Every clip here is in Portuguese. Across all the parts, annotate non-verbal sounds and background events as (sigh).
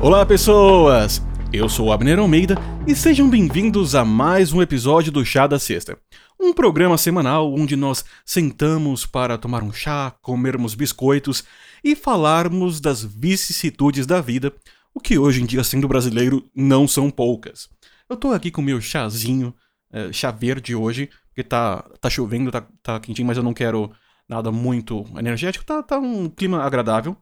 Olá, pessoas! Eu sou Abner Almeida e sejam bem-vindos a mais um episódio do Chá da Sexta. Um programa semanal onde nós sentamos para tomar um chá, comermos biscoitos e falarmos das vicissitudes da vida, o que hoje em dia, sendo brasileiro, não são poucas. Eu tô aqui com meu chazinho, é, chá verde hoje, porque tá, tá chovendo, tá, tá quentinho, mas eu não quero nada muito energético, tá, tá um clima agradável.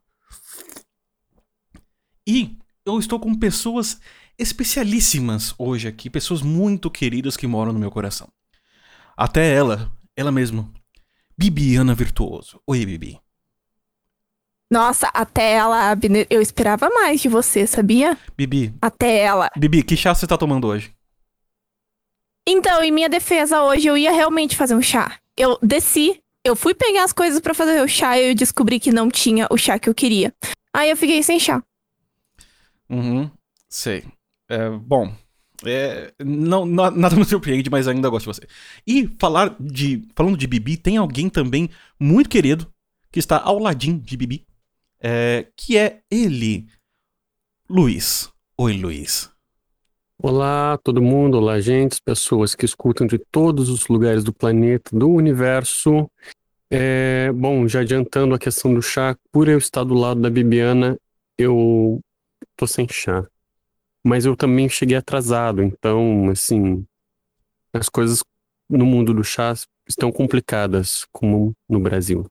E eu estou com pessoas especialíssimas hoje aqui, pessoas muito queridas que moram no meu coração. Até ela, ela mesma, Bibiana Virtuoso. Oi, Bibi. Nossa, até ela, Abner, eu esperava mais de você, sabia? Bibi. Até ela. Bibi, que chá você tá tomando hoje? Então, em minha defesa hoje, eu ia realmente fazer um chá. Eu desci, eu fui pegar as coisas para fazer o chá e eu descobri que não tinha o chá que eu queria. Aí eu fiquei sem chá. Uhum, sei. É, bom, é, não, nada me surpreende, mas ainda gosto de você. E falar de, falando de Bibi, tem alguém também muito querido que está ao ladinho de Bibi, é, que é ele, Luiz. Oi, Luiz. Olá, todo mundo, olá, gente, pessoas que escutam de todos os lugares do planeta, do universo. É, bom, já adiantando a questão do chá, por eu estar do lado da Bibiana, eu tô sem chá. Mas eu também cheguei atrasado, então, assim, as coisas no mundo do chá estão complicadas, como no Brasil.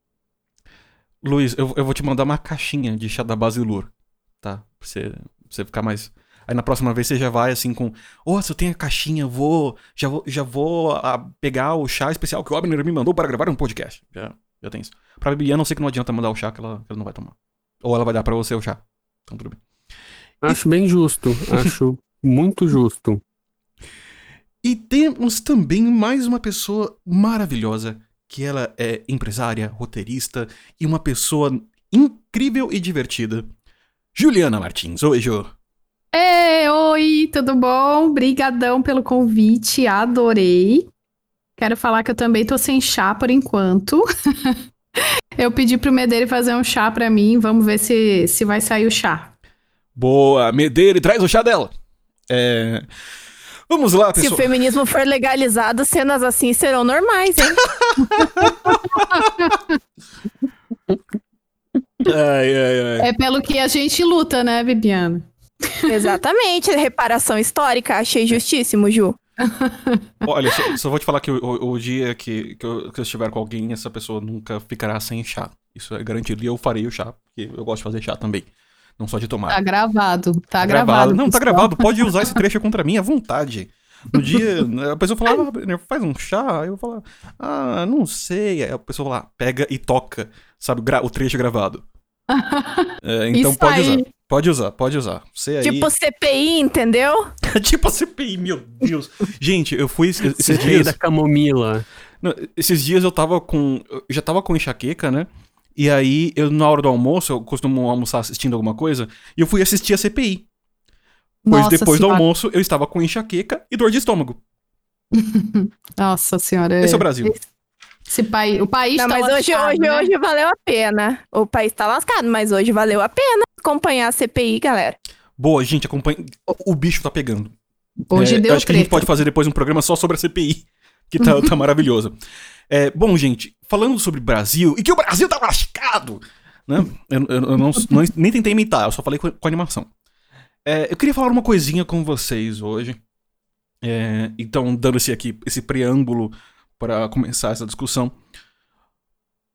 Luiz, eu, eu vou te mandar uma caixinha de chá da Basilur, tá? Pra você, pra você ficar mais. Aí na próxima vez você já vai assim com. Oh, se eu tenho a caixinha, vou. Já vou, já vou a, pegar o chá especial que o Abner me mandou para gravar um podcast. Já, já tem isso. Pra Bibiana, eu sei que não adianta mandar o chá que ela, que ela não vai tomar. Ou ela vai dar pra você o chá. Então tudo bem. Acho bem justo. Acho muito justo. E temos também mais uma pessoa maravilhosa, que ela é empresária, roteirista e uma pessoa incrível e divertida. Juliana Martins. Oi, Ju. Ei, oi, tudo bom? Brigadão pelo convite, adorei. Quero falar que eu também tô sem chá por enquanto. (laughs) eu pedi pro Medeiro fazer um chá para mim, vamos ver se, se vai sair o chá. Boa, Medeiro, traz o chá dela. É... Vamos lá, pessoal. Se o feminismo for legalizado, cenas assim serão normais, hein? (laughs) ai, ai, ai. É pelo que a gente luta, né, Bibiana? Exatamente, reparação histórica, achei justíssimo, Ju. (laughs) Olha, só, só, vou te falar que o, o, o dia que, que eu, que, eu, estiver com alguém, essa pessoa nunca ficará sem chá. Isso é garantido. E eu farei o chá, porque eu gosto de fazer chá também não só de tomar. Tá gravado, tá, tá gravado. gravado. Não, tá gravado, pode usar esse trecho contra mim à vontade. No dia, a pessoa falava, ah, faz um chá, aí eu falava, ah, não sei. Aí a pessoa lá, pega e toca, sabe, o trecho gravado. (laughs) é, então Isso pode aí. usar. Pode usar, pode usar. Você aí... Tipo CPI, entendeu? (laughs) tipo CPI, meu Deus. Gente, eu fui esses CPI dias... da camomila. Não, esses dias eu tava com... Eu já tava com enxaqueca, né? E aí, eu, na hora do almoço, eu costumo almoçar assistindo alguma coisa, e eu fui assistir a CPI. Pois Nossa depois senhora. do almoço, eu estava com enxaqueca e dor de estômago. (laughs) Nossa senhora. Esse é o Brasil. Esse país, o país Não, tá mas hoje, hoje, né? hoje valeu a pena. O país tá lascado, mas hoje valeu a pena acompanhar a CPI, galera. Boa, gente, acompanha. O bicho tá pegando. Hoje é, deu Acho treta. que a gente pode fazer depois um programa só sobre a CPI, que tá, tá maravilhoso. É, bom, gente, falando sobre Brasil, e que o Brasil tá lascado, né? Eu, eu, eu não, não, nem tentei imitar, eu só falei com, com animação. É, eu queria falar uma coisinha com vocês hoje. É, então, dando esse aqui, esse preâmbulo para começar essa discussão.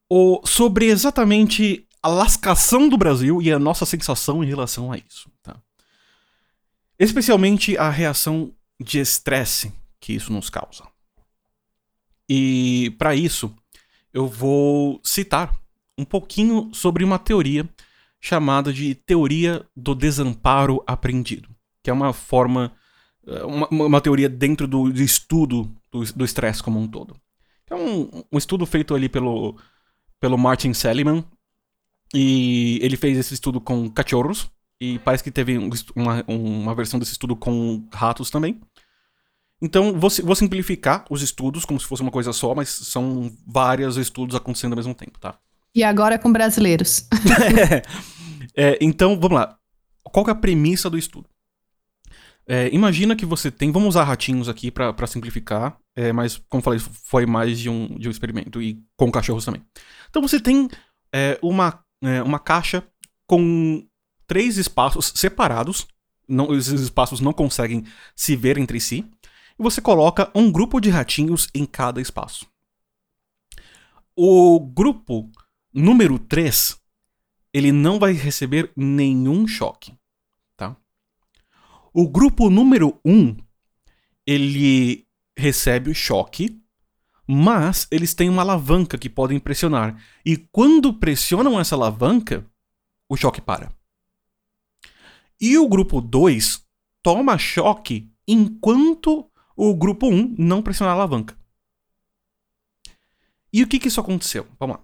O, sobre exatamente a lascação do Brasil e a nossa sensação em relação a isso. Tá? Especialmente a reação de estresse que isso nos causa. E para isso, eu vou citar um pouquinho sobre uma teoria chamada de teoria do desamparo aprendido, que é uma forma, eh, uma, uma teoria dentro do, do estudo do estresse como um todo. É um, um, estudo feito ali pelo, pelo Martin Seligman, e ele fez esse estudo com cachorros, e parece que teve uma, uma versão desse estudo com ratos também. Então, vou, vou, simplificar os estudos como se fosse uma coisa só, mas são vários estudos acontecendo ao mesmo tempo, tá? E agora com brasileiros. (laughs) é, então, vamos lá. qual que é a premissa do estudo? É, imagina que você tem. Vamos usar ratinhos aqui para simplificar, é, mas, como falei, foi mais de um, de um experimento e com cachorros também. Então você tem é, uma, é, uma caixa com três espaços separados. Não, esses espaços não conseguem se ver entre si. Você coloca um grupo de ratinhos em cada espaço. O grupo número 3 ele não vai receber nenhum choque. O grupo número 1, um, ele recebe o choque, mas eles têm uma alavanca que podem pressionar. E quando pressionam essa alavanca, o choque para. E o grupo 2 toma choque enquanto o grupo 1 um não pressionar a alavanca. E o que, que isso aconteceu? Vamos lá.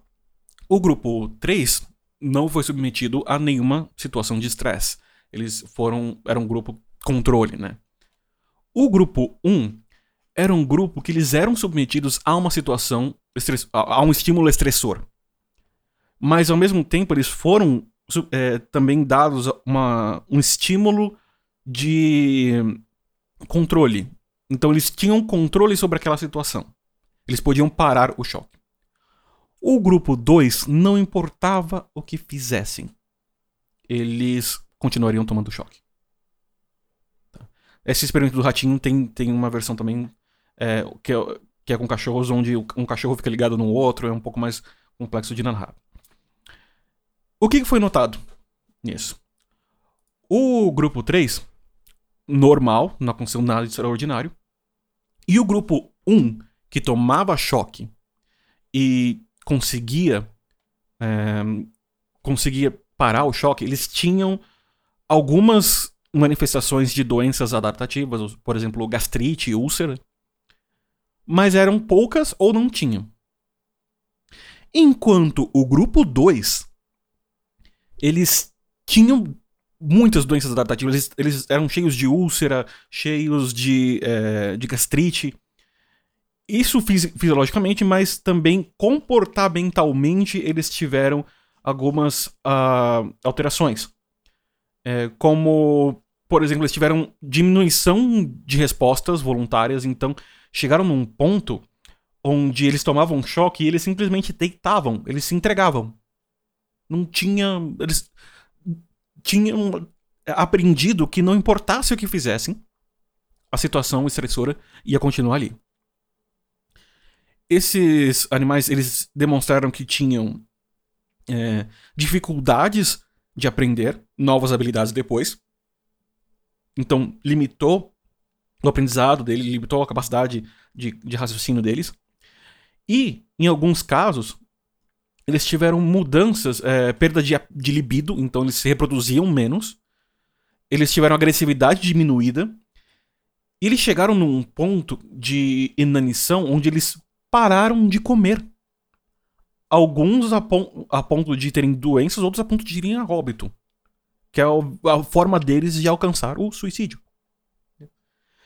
O grupo 3 não foi submetido a nenhuma situação de estresse. Eles foram. Era um grupo controle, né? O grupo 1 era um grupo que eles eram submetidos a uma situação, a um estímulo estressor. Mas ao mesmo tempo eles foram é, também dados uma, um estímulo de controle. Então eles tinham controle sobre aquela situação. Eles podiam parar o choque. O grupo 2 não importava o que fizessem. Eles continuariam tomando choque. Esse experimento do ratinho tem, tem uma versão também é, que, é, que é com cachorros, onde um cachorro fica ligado no outro, é um pouco mais complexo de narrar. O que foi notado nisso? O grupo 3, normal, não aconteceu nada de extraordinário. E o grupo 1, que tomava choque e conseguia, é, conseguia parar o choque, eles tinham algumas manifestações de doenças adaptativas, por exemplo, gastrite e úlcera, mas eram poucas ou não tinham. Enquanto o grupo 2, eles tinham muitas doenças adaptativas, eles, eles eram cheios de úlcera, cheios de, é, de gastrite. Isso fisi fisiologicamente, mas também comportamentalmente eles tiveram algumas uh, alterações. É, como, por exemplo, eles tiveram diminuição de respostas voluntárias, então chegaram num ponto onde eles tomavam choque e eles simplesmente deitavam, eles se entregavam. Não tinha. Eles tinham aprendido que não importasse o que fizessem, a situação estressora ia continuar ali. Esses animais, eles demonstraram que tinham é, dificuldades de aprender novas habilidades depois. Então, limitou o aprendizado dele, limitou a capacidade de, de raciocínio deles. E, em alguns casos, eles tiveram mudanças, é, perda de, de libido, então eles se reproduziam menos. Eles tiveram agressividade diminuída. E eles chegaram num ponto de inanição onde eles pararam de comer. Alguns a, pon a ponto de terem doenças, outros a ponto de irem a óbito. Que é a forma deles de alcançar o suicídio.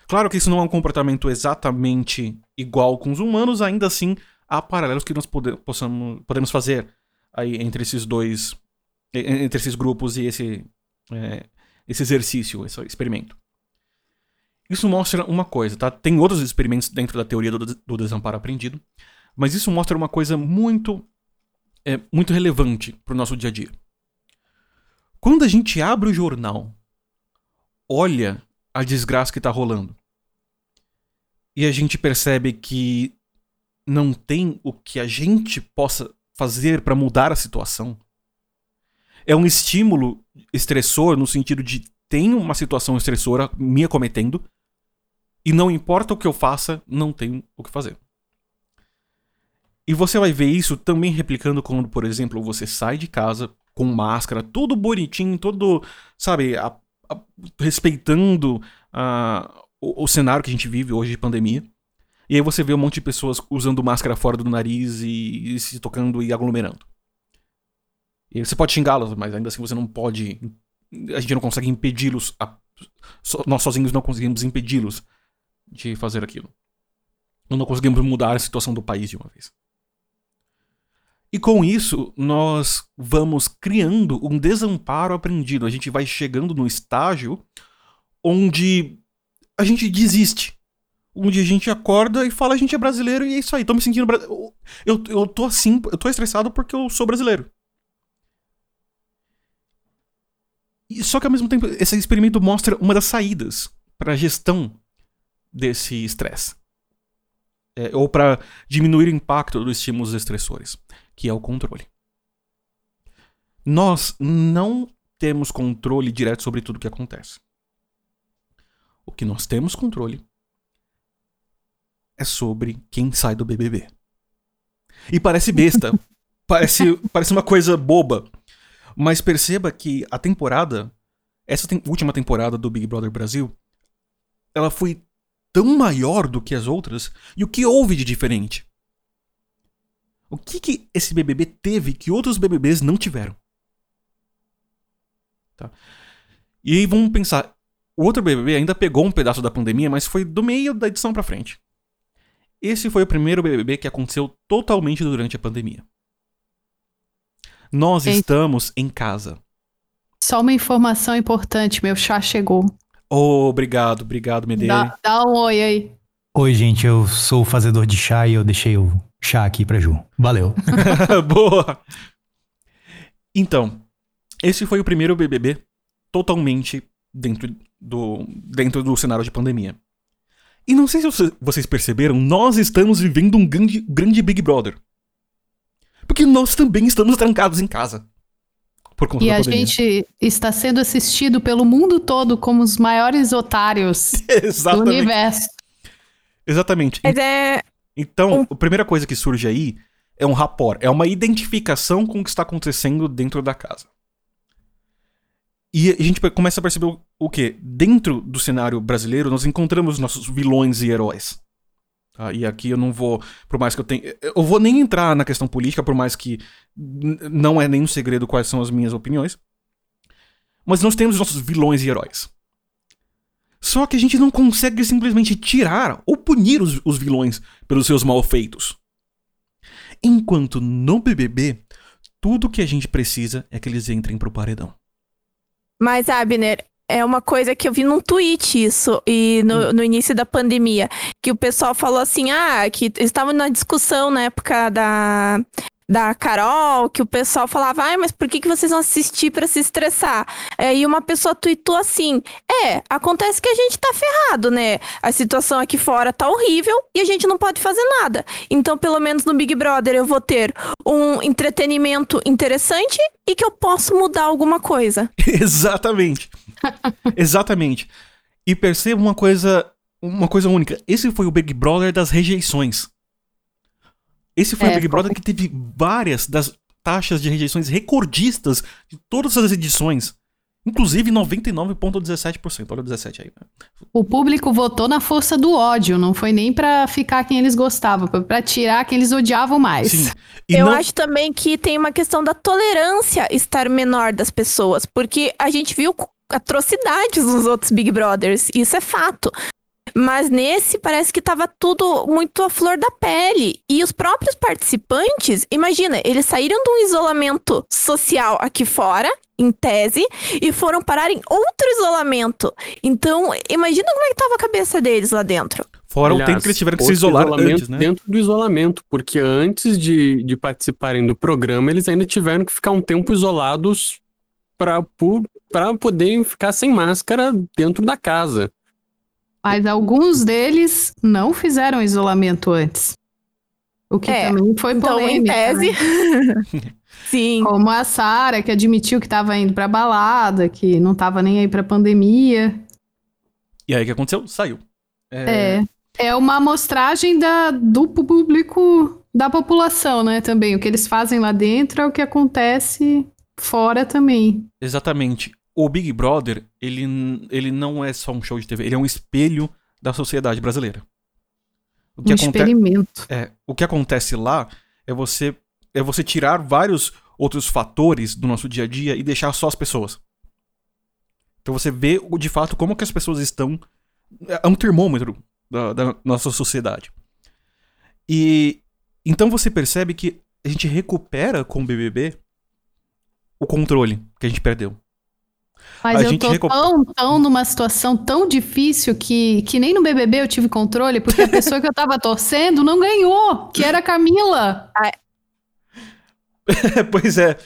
Claro que isso não é um comportamento exatamente igual com os humanos, ainda assim há paralelos que nós pode possamos, podemos fazer aí entre esses dois, entre esses grupos e esse, é, esse exercício, esse experimento. Isso mostra uma coisa, tá? Tem outros experimentos dentro da teoria do, do desamparo aprendido, mas isso mostra uma coisa muito é muito relevante para o nosso dia a dia. Quando a gente abre o jornal, olha a desgraça que está rolando, e a gente percebe que não tem o que a gente possa fazer para mudar a situação, é um estímulo estressor no sentido de tem uma situação estressora me acometendo e não importa o que eu faça, não tenho o que fazer. E você vai ver isso também replicando quando, por exemplo, você sai de casa com máscara, tudo bonitinho, todo, sabe, a, a, respeitando a, o, o, cenário que a gente vive hoje de pandemia. E aí você vê um monte de pessoas usando máscara fora do nariz e, e se tocando e aglomerando. E você pode xingá-los, mas ainda assim você não pode. A gente não consegue impedi-los. nós sozinhos não conseguimos impedi-los de fazer aquilo. Nós não conseguimos mudar a situação do país de uma vez. E com isso, nós vamos criando um desamparo aprendido. A gente vai chegando no estágio onde a gente desiste. Onde a gente acorda e fala, a gente é brasileiro e é isso aí, tô me sentindo brasileiro. Eu, eu tô assim, eu tô estressado porque eu sou brasileiro. E, só que ao mesmo tempo, esse experimento mostra uma das saídas para a gestão desse estresse. É, ou para diminuir o impacto dos estímulos estressores, que é o controle. Nós não temos controle direto sobre tudo o que acontece. O que nós temos controle é sobre quem sai do BBB. E parece besta, (laughs) parece, parece uma coisa boba, mas perceba que a temporada, essa última temporada do Big Brother Brasil, ela foi tão maior do que as outras, e o que houve de diferente? O que, que esse BBB teve que outros BBBs não tiveram? Tá? E aí vamos pensar, o outro BBB ainda pegou um pedaço da pandemia, mas foi do meio da edição pra frente. Esse foi o primeiro BBB que aconteceu totalmente durante a pandemia. Nós Eita. estamos em casa. Só uma informação importante, meu chá chegou. Oh, obrigado, obrigado, Medeiros. Dá, dá um oi aí. Oi, gente, eu sou o fazedor de chá e eu deixei o chá aqui pra Ju. Valeu. (laughs) (laughs) Boa! Então, esse foi o primeiro BBB totalmente dentro do, dentro do cenário de pandemia. E não sei se você- vocês perceberam, nós estamos vivendo um grande, grande Big Brother. Porque nós também estamos trancados em casa. Por conta E da a pandemia. gente está sendo assistido pelo mundo todo como os maiores otários (laughs) do universo. Exatamente. Mas é. Então, a primeira coisa que surge aí é um rapport, é uma identificação com o que está acontecendo dentro da casa. E a gente começa a perceber o- quê? Dentro do cenário brasileiro, nós encontramos nossos vilões e heróis. Tá? E aqui eu não vou, por mais que eu tenha. Eu vou nem entrar na questão política, por mais que não é nenhum segredo quais são as minhas opiniões. Mas nós temos nossos vilões e heróis. Só que a gente não consegue simplesmente tirar ou punir os, os vilões pelos seus malfeitos. Enquanto no BBB, tudo que a gente precisa é que eles entrem pro paredão. Mas, Abner, é uma coisa que eu vi num tweet isso, e no, no início da pandemia, que o pessoal falou assim, ah, que estavam na discussão na época da, da Carol, que o pessoal falava, ai, mas por que, que vocês vão assistir pra se estressar? É, e uma pessoa tweetou assim, é, acontece que a gente tá ferrado, né? A situação aqui fora tá horrível e a gente não pode fazer nada. Então, pelo menos no Big Brother, eu vou ter um entretenimento interessante e que eu posso mudar alguma coisa. (laughs) Exatamente. Exatamente. E perceba uma coisa, uma coisa única. Esse foi o Big Brother das rejeições. Esse foi É, o Big. Brother que teve várias das taxas de rejeições recordistas de todas as edições. Inclusive 99,17%. Olha o 17 aí. O público votou na força do ódio, não foi nem pra ficar quem eles gostavam, foi pra tirar quem eles odiavam mais. Sim. Eu não- acho também que tem uma questão da tolerância estar menor das pessoas, porque a gente viu atrocidades nos outros Big Brothers, isso é fato. Mas nesse parece que tava tudo muito à flor da pele. E os próprios participantes, imagina, eles saíram de um isolamento social aqui fora, em tese, e foram parar em outro isolamento. Então, imagina como é que tava a cabeça deles lá dentro. Fora o Aliás, tempo que eles tiveram que se isolar antes, né? Dentro do isolamento, porque antes de, de participarem do programa, eles ainda tiveram que ficar um tempo isolados para poderem ficar sem máscara dentro da casa. Mas alguns deles não fizeram isolamento antes. O que É, também foi Então, em polêmica. tese. né? (laughs) Sim. Como a Sara, que admitiu que estava indo pra balada, que não estava nem aí pra pandemia. E aí o que aconteceu? Saiu. É. É uma amostragem da, do público da população, né? Também. O que eles fazem lá dentro é o que acontece fora também. Exatamente. O Big Brother, ele, ele não é só um show de TV, ele é um espelho da sociedade brasileira. O Um que, aconte experimento. é, o que acontece lá é você, é você tirar vários outros fatores do nosso dia a dia e deixar só as pessoas. Então você vê de fato como que as pessoas estão. É um termômetro da, da nossa sociedade. E então você percebe que a gente recupera com o BBB o controle que a gente perdeu. Mas A eu gente tô recu- tão, tão numa situação tão difícil que, que nem no BBB eu tive controle, porque a pessoa que eu tava (laughs) torcendo não ganhou, que era a Camila. (laughs) pois é.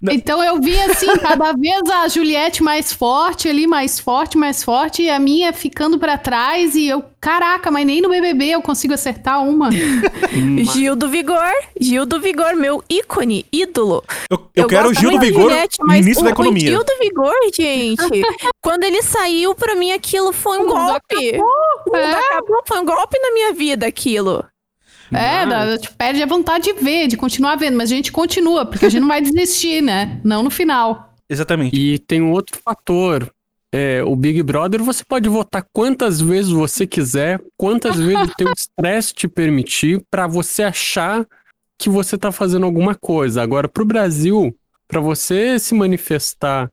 Não. Então eu vi assim, cada (laughs) vez a Juliette mais forte ali, mais forte, mais forte, e a minha ficando pra trás, e eu, caraca, mas nem no BBB eu consigo acertar uma. (laughs) Gil do Vigor, Gil do Vigor, meu ícone, ídolo. Eu, eu, quero o Gil do Vigor Juliette, mas início o, da economia. Gil do Vigor, gente, (laughs) quando ele saiu, pra mim aquilo foi um O mundo golpe. O mundo É. acabou, foi um golpe na minha vida aquilo. É, dá- te perde a vontade de ver, de continuar vendo, mas a gente continua, porque a gente não vai desistir, né? Não no final. Exatamente. E tem um outro fator. É, o Big Brother você pode votar quantas vezes você quiser, quantas (laughs) vezes o teu estresse te permitir pra você achar que você tá fazendo alguma coisa. Agora, pro Brasil, pra você se manifestar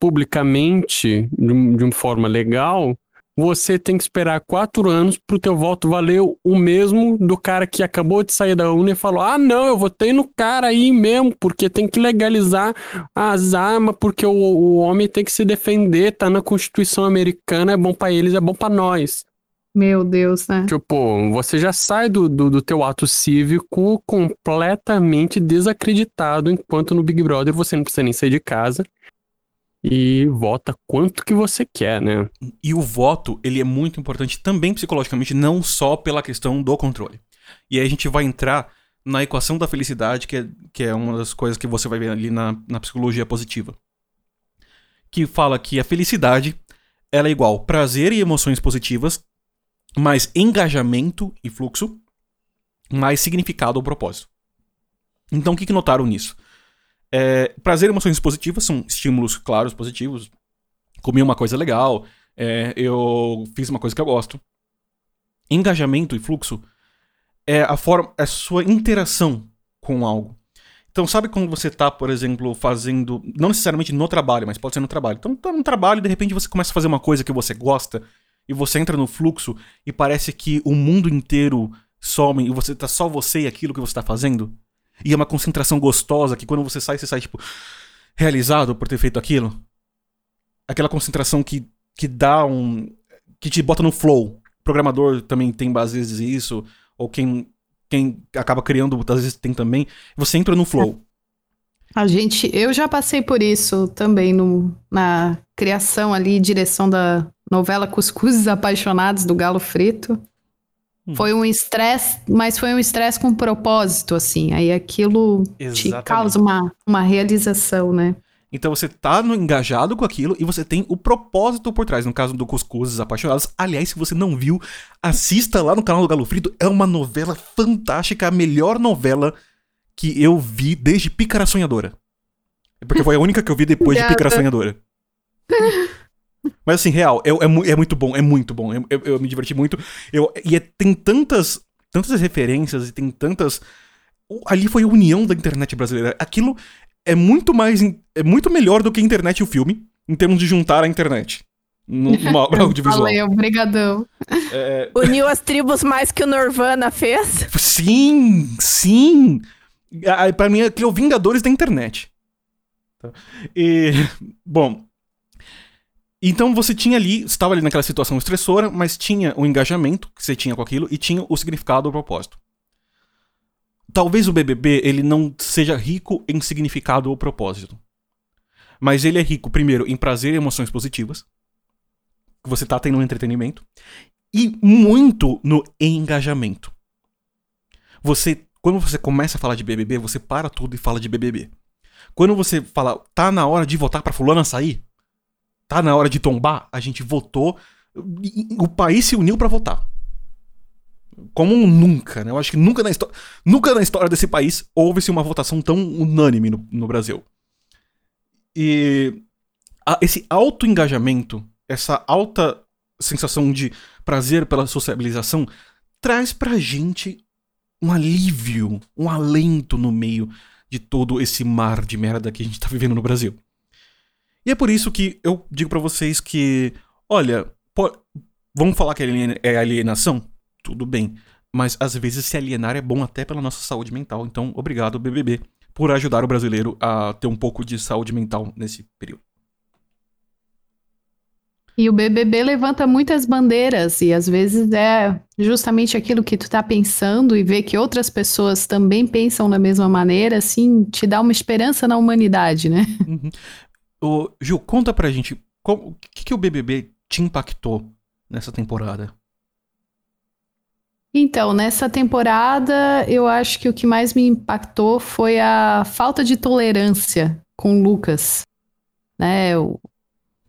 publicamente de, de uma forma legal, você tem que esperar quatro anos pro teu voto valer o mesmo do cara que acabou de sair da urna e falou: ah, não, eu votei no cara aí mesmo, porque tem que legalizar as armas, porque o, o homem tem que se defender, tá na Constituição Americana, é bom pra eles, é bom pra nós. Meu Deus, né? Tipo, você já sai do, do, do teu ato cívico completamente desacreditado, enquanto no Big Brother você não precisa nem sair de casa e vota quanto que você quer, né? E o voto, ele é muito importante também psicologicamente, não só pela questão do controle. E aí a gente vai entrar na equação da felicidade, que é, que é uma das coisas que você vai ver ali na, na psicologia positiva. Que fala que a felicidade ela é igual prazer e emoções positivas, mais engajamento e fluxo, mais significado ou propósito. Então o que, que notaram nisso? É, prazer e emoções positivas são estímulos claros, positivos. Comi uma coisa legal, é, eu fiz uma coisa que eu gosto. Engajamento e fluxo é a forma, é a sua interação com algo. Então, sabe quando você tá, por exemplo, fazendo, não necessariamente no trabalho, mas pode ser no trabalho. Então, tá no trabalho e de repente você começa a fazer uma coisa que você gosta e você entra no fluxo e parece que o mundo inteiro some e você tá só você e aquilo que você tá fazendo. E é uma concentração gostosa que quando você sai, você sai tipo realizado por ter feito aquilo. Aquela concentração que, que dá um que te bota no flow. O programador também tem às vezes isso, ou quem quem acaba criando às vezes tem também. Você entra no flow. A gente, eu já passei por isso também no, na criação ali, direção da novela Cuscuzes Apaixonados do Galo Frito. Hum. Foi um estresse, mas foi um estresse com propósito, assim. Aí aquilo te Exatamente. causa uma, uma realização, né? Então você tá no engajado com aquilo e você tem o propósito por trás. No caso do Cuscuzes Apaixonados. Aliás, se você não viu, assista lá no canal do Galo Frito. É uma novela fantástica, a melhor novela que eu vi desde Pícara Sonhadora. Porque foi a única que eu vi depois de. Pícara Sonhadora. (laughs) Mas assim, real, é, é, é muito bom, é muito bom. Eu, eu- eu me diverti muito. Eu, e é- tem tantas, tantas referências e tem tantas. Ali foi a união da internet brasileira. Aquilo é muito mais. É muito melhor do que a internet e o filme, em termos de juntar a internet. nu- Numa obra audiovisual. Valeu, brigadão. É, Uniu as tribos mais que o Nirvana fez. Sim, sim. Pra mim, aquilo é o Vingadores da internet. Tá? E, bom. Então você tinha ali, estava ali naquela situação estressora, mas tinha o engajamento que você tinha com aquilo e tinha o significado ou propósito. Talvez o BBB ele não seja rico em significado ou propósito. Mas ele é rico, primeiro, em prazer e emoções positivas. Que você tá tendo um entretenimento. E muito no engajamento. Você, quando você começa a falar de BBB, você para tudo e fala de BBB. Quando você fala, tá na hora de votar pra fulana sair, tá na hora de tombar, a gente votou, o país se uniu pra votar. Como nunca, né? Eu acho que nunca na, nunca na história desse país houve-se uma votação tão unânime no, no Brasil. E a- esse alto engajamento, essa alta sensação de prazer pela sociabilização, traz pra gente um alívio, um alento no meio de todo esse mar de merda que a gente tá vivendo no Brasil. E é por isso que eu digo pra vocês que, olha, vamos falar que alien- é alienação? Tudo bem. mas às vezes se alienar é bom até pela nossa saúde mental. Então, obrigado, BBB, por ajudar o brasileiro a ter um pouco de saúde mental nesse período. E o BBB levanta muitas bandeiras e às vezes é justamente aquilo que tu tá pensando e ver que outras pessoas também pensam da mesma maneira, assim, te dá uma esperança na humanidade, né? Uhum. Ô, Gil, conta pra gente, o que, que o BBB te impactou nessa temporada? Então, nessa temporada, eu acho que o que mais me impactou foi a falta de tolerância com o Lucas. Né?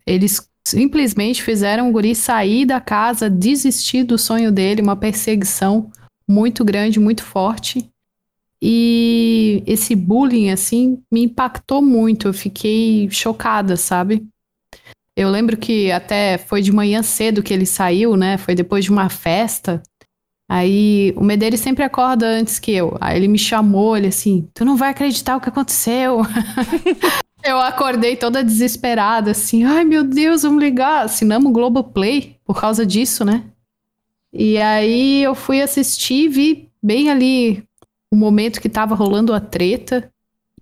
Eles simplesmente fizeram o guri sair da casa, desistir do sonho dele, uma perseguição muito grande, muito forte. E esse bullying, assim, me impactou muito. Eu fiquei chocada, sabe? Eu lembro que até foi de manhã cedo que ele saiu, né? Foi depois de uma festa. Aí o Medeiros sempre acorda antes que eu. Aí ele me chamou, ele assim, tu não vai acreditar o que aconteceu. (laughs) eu acordei toda desesperada, assim, ai meu Deus, vamos ligar. Assinamos o Globoplay por causa disso, né? E aí eu fui assistir, vi bem ali o momento que tava rolando a treta.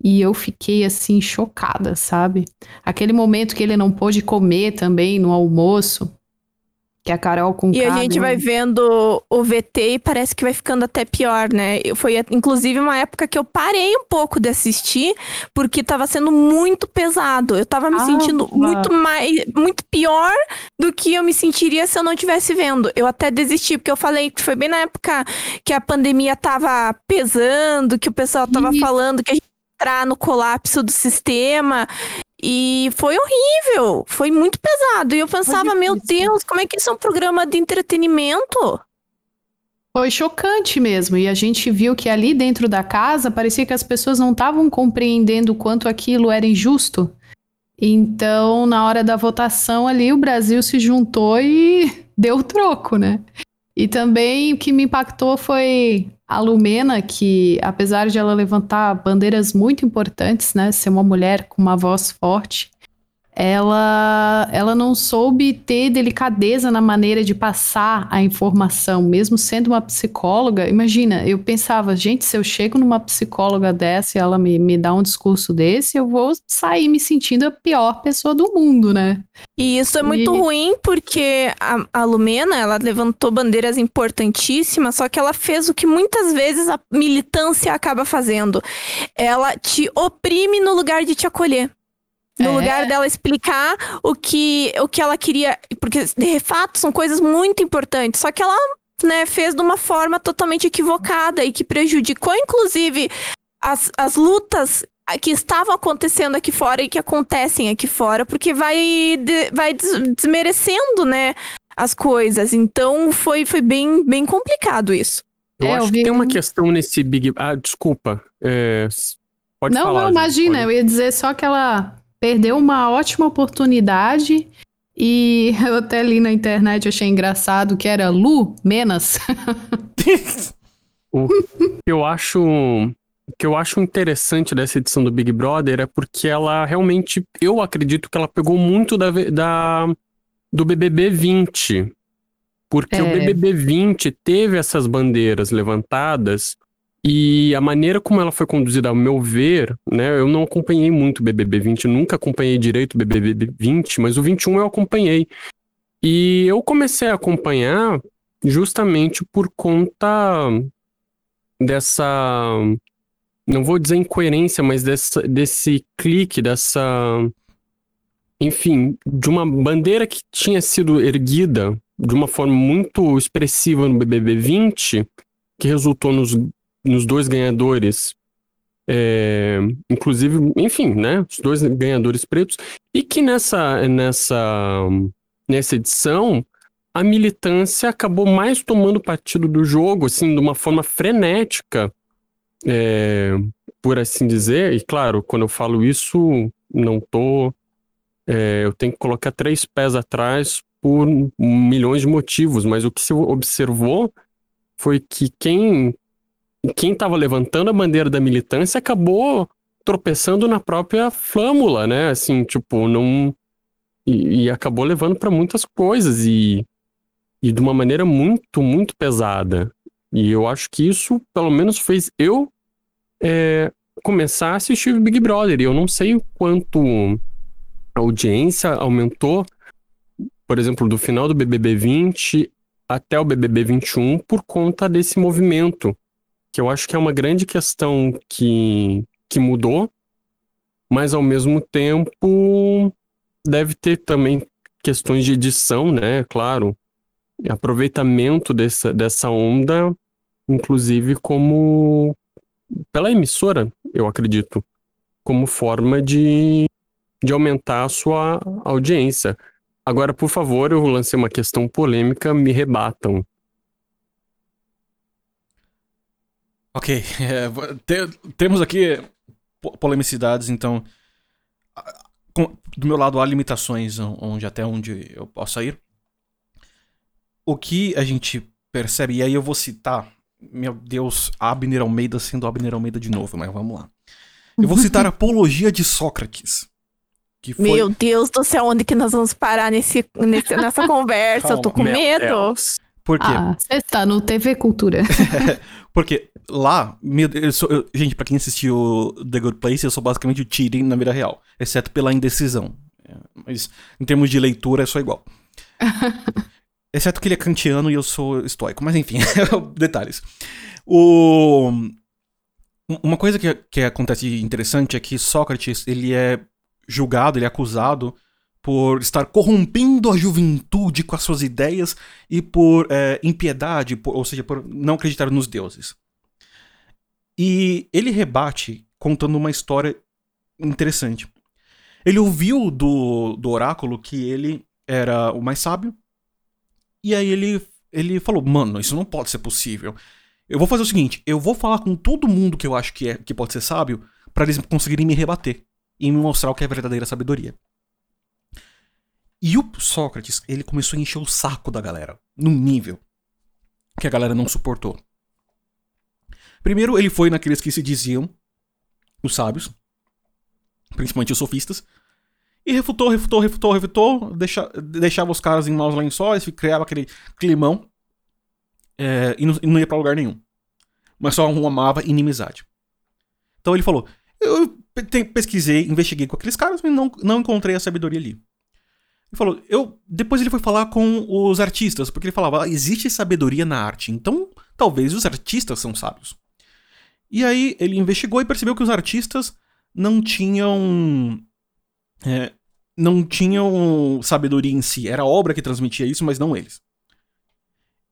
E eu fiquei assim chocada, sabe? Aquele momento que ele não pôde comer também no almoço que a Carol com E a gente vai vendo o VT e parece que vai ficando até pior, né? Foi inclusive uma época que eu parei um pouco de assistir, porque tava sendo muito pesado. Eu tava me ah, sentindo muito mais muito pior do que eu me sentiria se eu não tivesse vendo. Eu até desisti, porque eu falei que foi bem na época que a pandemia tava pesando, que o pessoal tava e... falando que a gente entrar no colapso do sistema. E foi horrível, foi muito pesado. E eu pensava, meu Deus, como é que isso é um programa de entretenimento? Foi chocante mesmo. E a gente viu que ali dentro da casa parecia que as pessoas não estavam compreendendo o quanto aquilo era injusto. Então, na hora da votação ali, o Brasil se juntou e (laughs) deu o troco, né? E também o que me impactou foi a Lumena, que apesar de ela levantar bandeiras muito importantes, né, ser uma mulher com uma voz forte, ela, ela não soube ter delicadeza na maneira de passar a informação, mesmo sendo uma psicóloga. Imagina, eu pensava, gente, se eu chego numa psicóloga dessa e ela me, me dá um discurso desse, eu vou sair me sentindo a pior pessoa do mundo, né? E isso é muito e... ruim porque a, a Lumena, ela levantou bandeiras importantíssimas, só que ela fez o que muitas vezes a militância acaba fazendo. Ela te oprime no lugar de te acolher. No é. lugar dela explicar o que, o que ela queria. Porque, de fato, são coisas muito importantes. Só que ela né, fez de uma forma totalmente equivocada e que prejudicou, inclusive, as, as lutas que estavam acontecendo aqui fora e que acontecem aqui fora, porque vai, de, vai desmerecendo, né, as coisas. Então foi, foi bem, bem complicado isso. Eu é, acho eu vi... que tem uma questão nesse Big. Ah, desculpa. É... Pode não, falar. Não, imagina, pode... eu ia dizer só que ela perdeu uma ótima oportunidade. E (laughs) eu até li na internet, achei engraçado que era Lu Menas. (laughs) o que eu acho o que eu acho interessante dessa edição do Big Brother é porque ela realmente, eu acredito que ela pegou muito da, da do BBB 20. Porque é. o BBB 20 teve essas bandeiras levantadas e a maneira como ela foi conduzida, ao meu ver, né? Eu não acompanhei muito o BBB 20, nunca acompanhei direito o BBB 20, mas o 21 eu acompanhei. E eu comecei a acompanhar justamente por conta dessa. Não vou dizer incoerência, mas dessa, desse clique, dessa. Enfim, de uma bandeira que tinha sido erguida de uma forma muito expressiva no BBB 20, que resultou nos nos dois ganhadores, é, inclusive, enfim, né, os dois ganhadores pretos, e que nessa, nessa, nessa edição a militância acabou mais tomando partido do jogo, assim, de uma forma frenética, é, por assim dizer, e claro, quando eu falo isso, não tô, é, eu tenho que colocar três pés atrás por milhões de motivos, mas o que se observou foi que quem quem estava levantando a bandeira da militância acabou tropeçando na própria flâmula, né? Assim, tipo, não. E, e acabou levando para muitas coisas e, e de uma maneira muito, muito pesada. E eu acho que isso, pelo menos, fez eu é, começar a assistir Big Brother. E eu não sei o quanto a audiência aumentou, por exemplo, do final do BBB 20 até o BBB 21 por conta desse movimento, que eu acho que é uma grande questão que, que mudou, mas ao mesmo tempo deve ter também questões de edição, né? Claro, aproveitamento dessa, dessa onda, inclusive como pela emissora, eu acredito, como forma de, de aumentar a sua audiência. Agora, por favor, eu lancei uma questão polêmica, me rebatam. Ok, (laughs) é, te, temos aqui polemicidades, então com, do meu lado há limitações onde até onde eu possa ir. O que a gente percebe, e aí eu vou citar, meu Deus, Abner Almeida sendo Abner Almeida de novo, mas vamos lá. Eu vou citar (laughs) a Apologia de Sócrates. Foi... Meu Deus do céu, onde que nós vamos parar nesse, nesse nessa (laughs) conversa? Calma, eu tô com medo. Deus. Por quê? Ah, você está no TV Cultura. Porque lá, meu, eu sou, eu, gente, pra quem assistiu The Good Place, eu sou basicamente o Tyrion na vida real, exceto pela indecisão. É, mas em termos de leitura é só igual. (laughs) exceto que ele é kantiano e eu sou estoico. Mas enfim, (laughs) detalhes. O... Uma coisa que, que acontece interessante é que Sócrates, ele é julgado, ele é acusado por estar corrompendo a juventude com as suas ideias e por é, impiedade, por, ou seja, por não acreditar nos deuses. E ele rebate contando uma história interessante. Ele ouviu do, do oráculo que ele era o mais sábio, e aí ele, ele falou: Mano, isso não pode ser possível. Eu vou fazer o seguinte: eu vou falar com todo mundo que eu acho que, é, que pode ser sábio, para eles conseguirem me rebater e me mostrar o que é verdadeira sabedoria. E o Sócrates, ele começou a encher o saco da galera, num nível que a galera não suportou. Primeiro, ele foi naqueles que se diziam os sábios, principalmente os sofistas, e refutou, refutou, refutou, refutou, deixa, deixava os caras em maus lençóis, criava aquele climão, é, e, não, e, não, ia pra lugar nenhum. Mas só arrumava inimizade. Então ele falou: Eu pesquisei, investiguei com aqueles caras, mas não, não encontrei a sabedoria ali. Ele falou, eu. Depois ele foi falar com os artistas, porque ele falava, ah, existe sabedoria na arte, então talvez os artistas são sábios. E aí ele investigou e percebeu que os artistas não tinham. É, não tinham sabedoria em si. Era a obra que transmitia isso, mas não eles.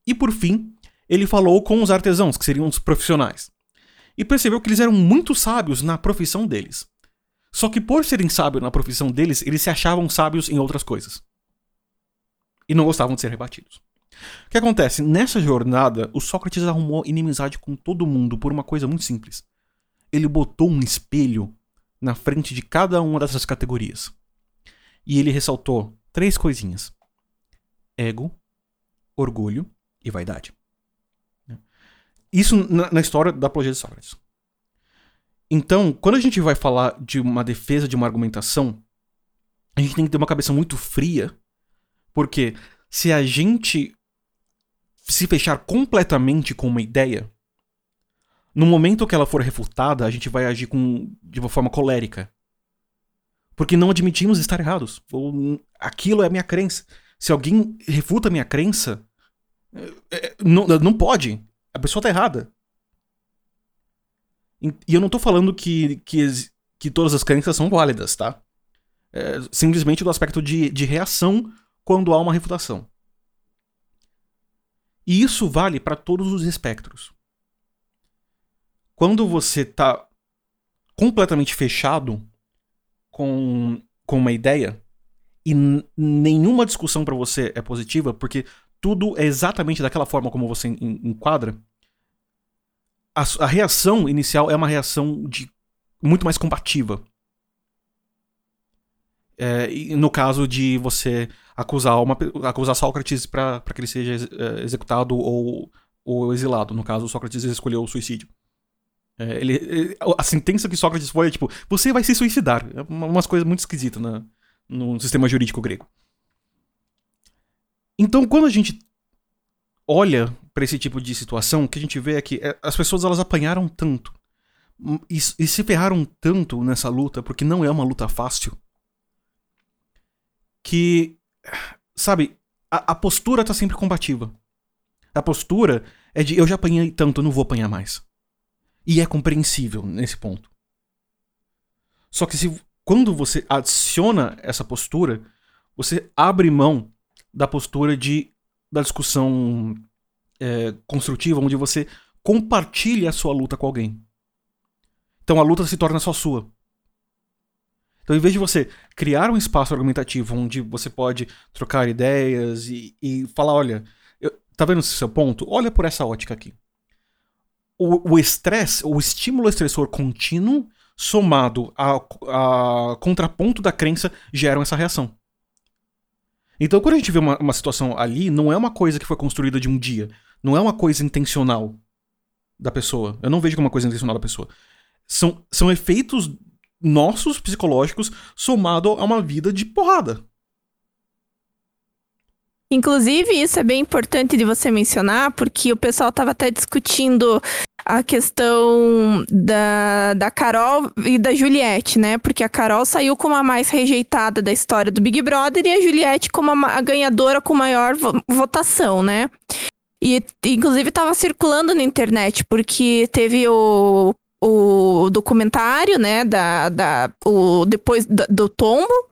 E por fim, ele falou com os artesãos, que seriam os profissionais. E percebeu que eles eram muito sábios na profissão deles. Só que por serem sábios na profissão deles, eles se achavam sábios em outras coisas. E não gostavam de ser rebatidos. O que acontece? Nessa jornada, o Sócrates arrumou inimizade com todo mundo por uma coisa muito simples. Ele botou um espelho na frente de cada uma dessas categorias. E ele ressaltou três coisinhas: ego, orgulho e vaidade. Isso na, na história da apologia de Sócrates. Então, quando a gente vai falar de uma defesa de uma argumentação, a gente tem que ter uma cabeça muito fria, porque se a gente se fechar completamente com uma ideia, no momento que ela for refutada, a gente vai agir com, de uma forma colérica. Porque não admitimos estar errados. Ou, aquilo é a minha crença. Se alguém refuta a minha crença, é, é, não, não pode. A pessoa está errada. E eu não tô falando que, que, que todas as crenças são válidas, tá? É, simplesmente do aspecto de, de reação quando há uma refutação. E isso vale para todos os espectros. Quando você tá completamente fechado com, com uma ideia e nenhuma discussão para você é positiva, porque tudo é exatamente daquela forma como você enquadra, a, a reação inicial é uma reação de muito mais combativa. É, no caso de você acusar, uma, acusar Sócrates para que ele seja é, executado ou, ou exilado. No caso, Sócrates escolheu o suicídio. É, ele, ele, a sentença que Sócrates foi é tipo: você vai se suicidar. É umas coisas muito esquisitas na, no sistema jurídico grego. Então, quando a gente olha pra esse tipo de situação, o que a gente vê é que é, as pessoas elas apanharam tanto hum, e, e se ferraram tanto nessa luta, porque não é uma luta fácil, que, sabe, a, a postura tá sempre combativa. A postura é de eu já apanhei tanto, eu não vou apanhar mais. E é compreensível nesse ponto. Só que se quando você adiciona essa postura, você abre mão da postura de da discussão é, construtiva, onde você compartilha a sua luta com alguém. Então a luta se torna só sua. Então, em vez de você criar um espaço argumentativo onde você pode trocar ideias e, e falar, olha, eu, tá vendo esse seu ponto? Olha por essa ótica aqui. O estresse, o, o estímulo estressor contínuo, somado ao contraponto da crença, geram essa reação. Então, quando a gente vê uma, uma situação ali, não é uma coisa que foi construída de um dia. Não é uma coisa intencional da pessoa. Eu não vejo como uma coisa intencional da pessoa. São, são efeitos nossos psicológicos somado a uma vida de porrada. Inclusive, isso é bem importante de você mencionar, porque o pessoal estava até discutindo a questão da, da Carol e da Juliette, né? Porque a Carol saiu como a mais rejeitada da história do Big Brother e a Juliette como a, a ganhadora com maior vo votação, né? E, inclusive, estava circulando na internet, porque teve o, o documentário, né, da, da, o, depois do, do tombo,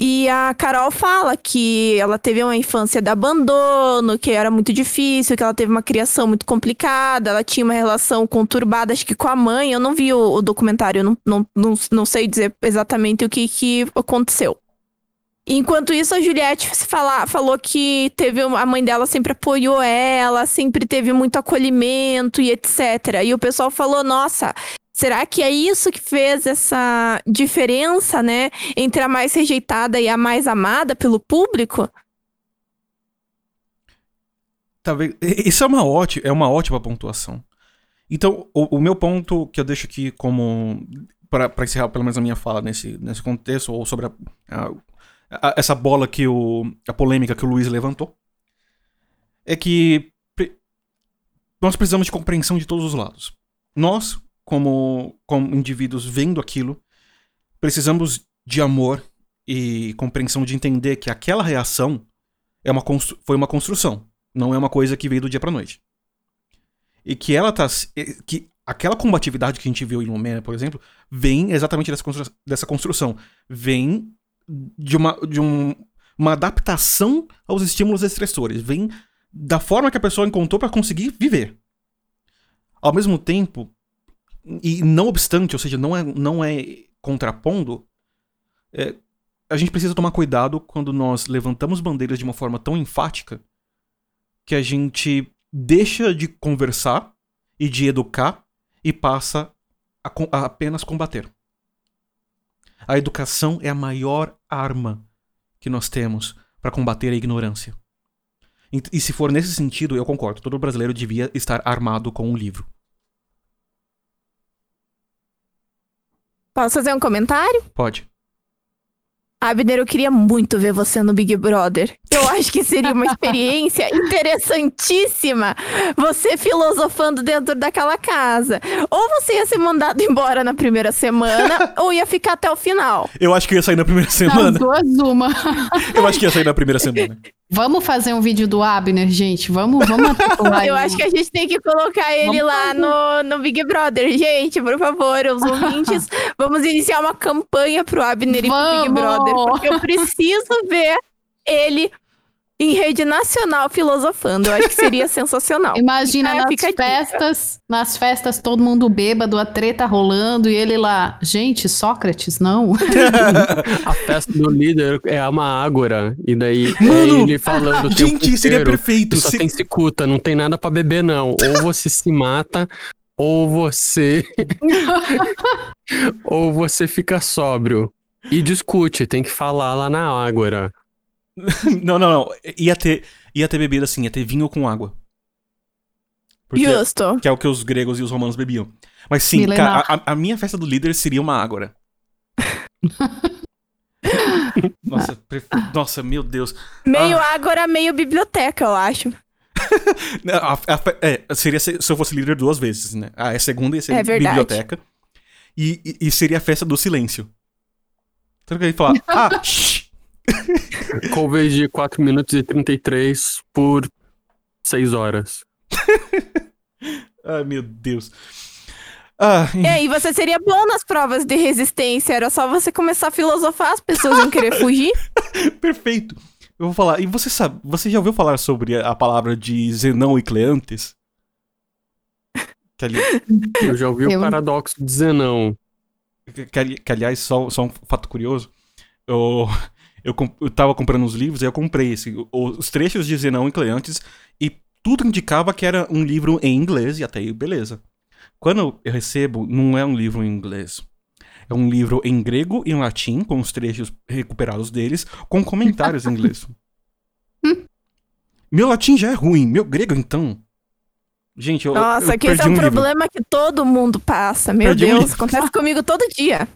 e a Carol fala que ela teve uma infância de abandono, que era muito difícil, que ela teve uma criação muito complicada, ela tinha uma relação conturbada, acho que com a mãe. Eu não vi o, o documentário, não, não, não, não, sei dizer exatamente o que, que aconteceu. Enquanto isso, a Juliette fala, falou que teve a mãe dela sempre apoiou ela, sempre teve muito acolhimento e etc. E o pessoal falou: nossa, Será que é isso que fez essa diferença, né, entre a mais rejeitada e a mais amada pelo público? Talvez isso é uma ótima, é uma ótima pontuação. Então, o, o meu ponto que eu deixo aqui como para encerrar pelo menos a minha fala nesse, nesse contexto ou sobre a, a, a, essa bola que o a polêmica que o Luiz levantou é que nós precisamos de compreensão de todos os lados. Nós, como, como indivíduos vendo aquilo, precisamos de amor e compreensão de entender que aquela reação é uma foi uma construção, não é uma coisa que veio do dia para noite. E que ela tá que aquela combatividade que a gente viu em Lumena, por exemplo, vem exatamente dessa, dessa construção, vem de uma de um, uma adaptação aos estímulos estressores, vem da forma que a pessoa encontrou para conseguir viver. Ao mesmo tempo, e não obstante, ou seja, não é, não é contrapondo, é, a gente precisa tomar cuidado quando nós levantamos bandeiras de uma forma tão enfática que a gente deixa de conversar e de educar e passa a, a apenas combater. A educação é a maior arma que nós temos para combater a ignorância. E, e se for nesse sentido, eu concordo, todo brasileiro devia estar armado com um livro. Posso fazer um comentário? Pode. Abner, eu queria muito ver você no Big Brother. Eu acho que seria uma experiência (laughs) interessantíssima você filosofando dentro daquela casa. Ou você ia ser mandado embora na primeira semana, (laughs) ou ia ficar até o final. Eu acho que ia sair na primeira semana. Não, duas uma. Eu acho que ia sair na primeira semana. (laughs) Vamos fazer um vídeo do Abner, gente. Vamos, vamos (laughs) Eu acho que a gente tem que colocar ele vamos lá no, no Big Brother. Gente, por favor, os (laughs) ouvintes, vamos iniciar uma campanha pro Abner e pro Big Brother. Porque eu preciso ver ele em rede nacional filosofando. Eu acho que seria (laughs) sensacional. Imagina nas festas, nas festas todo mundo bêbado, a treta rolando e ele lá, gente, Sócrates, não. (laughs) a festa do líder é uma ágora e daí é Mano, é ele falando (laughs) gente, seria perfeito. Só se... tem cicuta, não tem nada para beber não. Ou você se mata ou você ou você fica sóbrio e discute, tem que falar lá na ágora. (laughs) não, não, não. Ia ter, ia ter bebida assim, ia ter vinho com água. Porque, Justo. Que é o que os gregos e os romanos bebiam. Mas sim, cara, a, a, minha festa do líder seria uma ágora. (laughs) nossa, pref... nossa, meu Deus. Meio ah. ágora, meio biblioteca, eu acho. (laughs) A- a- é, seria se, se eu fosse líder duas vezes, né? Ah, a segunda ia ser É verdade. biblioteca. E, e, e seria a festa do silêncio. Então eu ia falar, ah, shh, (laughs) Cover de 4 minutos e 33 por 6 horas. (laughs) ai meu Deus. Ah, É, e você seria bom nas provas de resistência. Era só você começar a filosofar, as pessoas iam querer fugir. (laughs) perfeito. Eu vou falar, e você sabe, você já ouviu falar sobre a, palavra de Zenão e Cleantes? Que, ali, Eu já ouvi Eu- o paradoxo de Zenão. que, ali- que, aliás, só, só um fato curioso. Eu, eu, eu tava comprando os livros e eu comprei esse, os trechos de Zenão e Cleantes e tudo indicava que era um livro em inglês e até aí, beleza. Quando eu recebo, não é um livro em inglês. É um livro em grego e em latim, com os trechos recuperados deles, com comentários em inglês. (laughs) meu latim já é ruim, meu grego então. Gente, eu, Nossa, eu que esse é um, um livro. problema que todo mundo passa. Meu Perdi um Deus, livro. acontece comigo todo dia.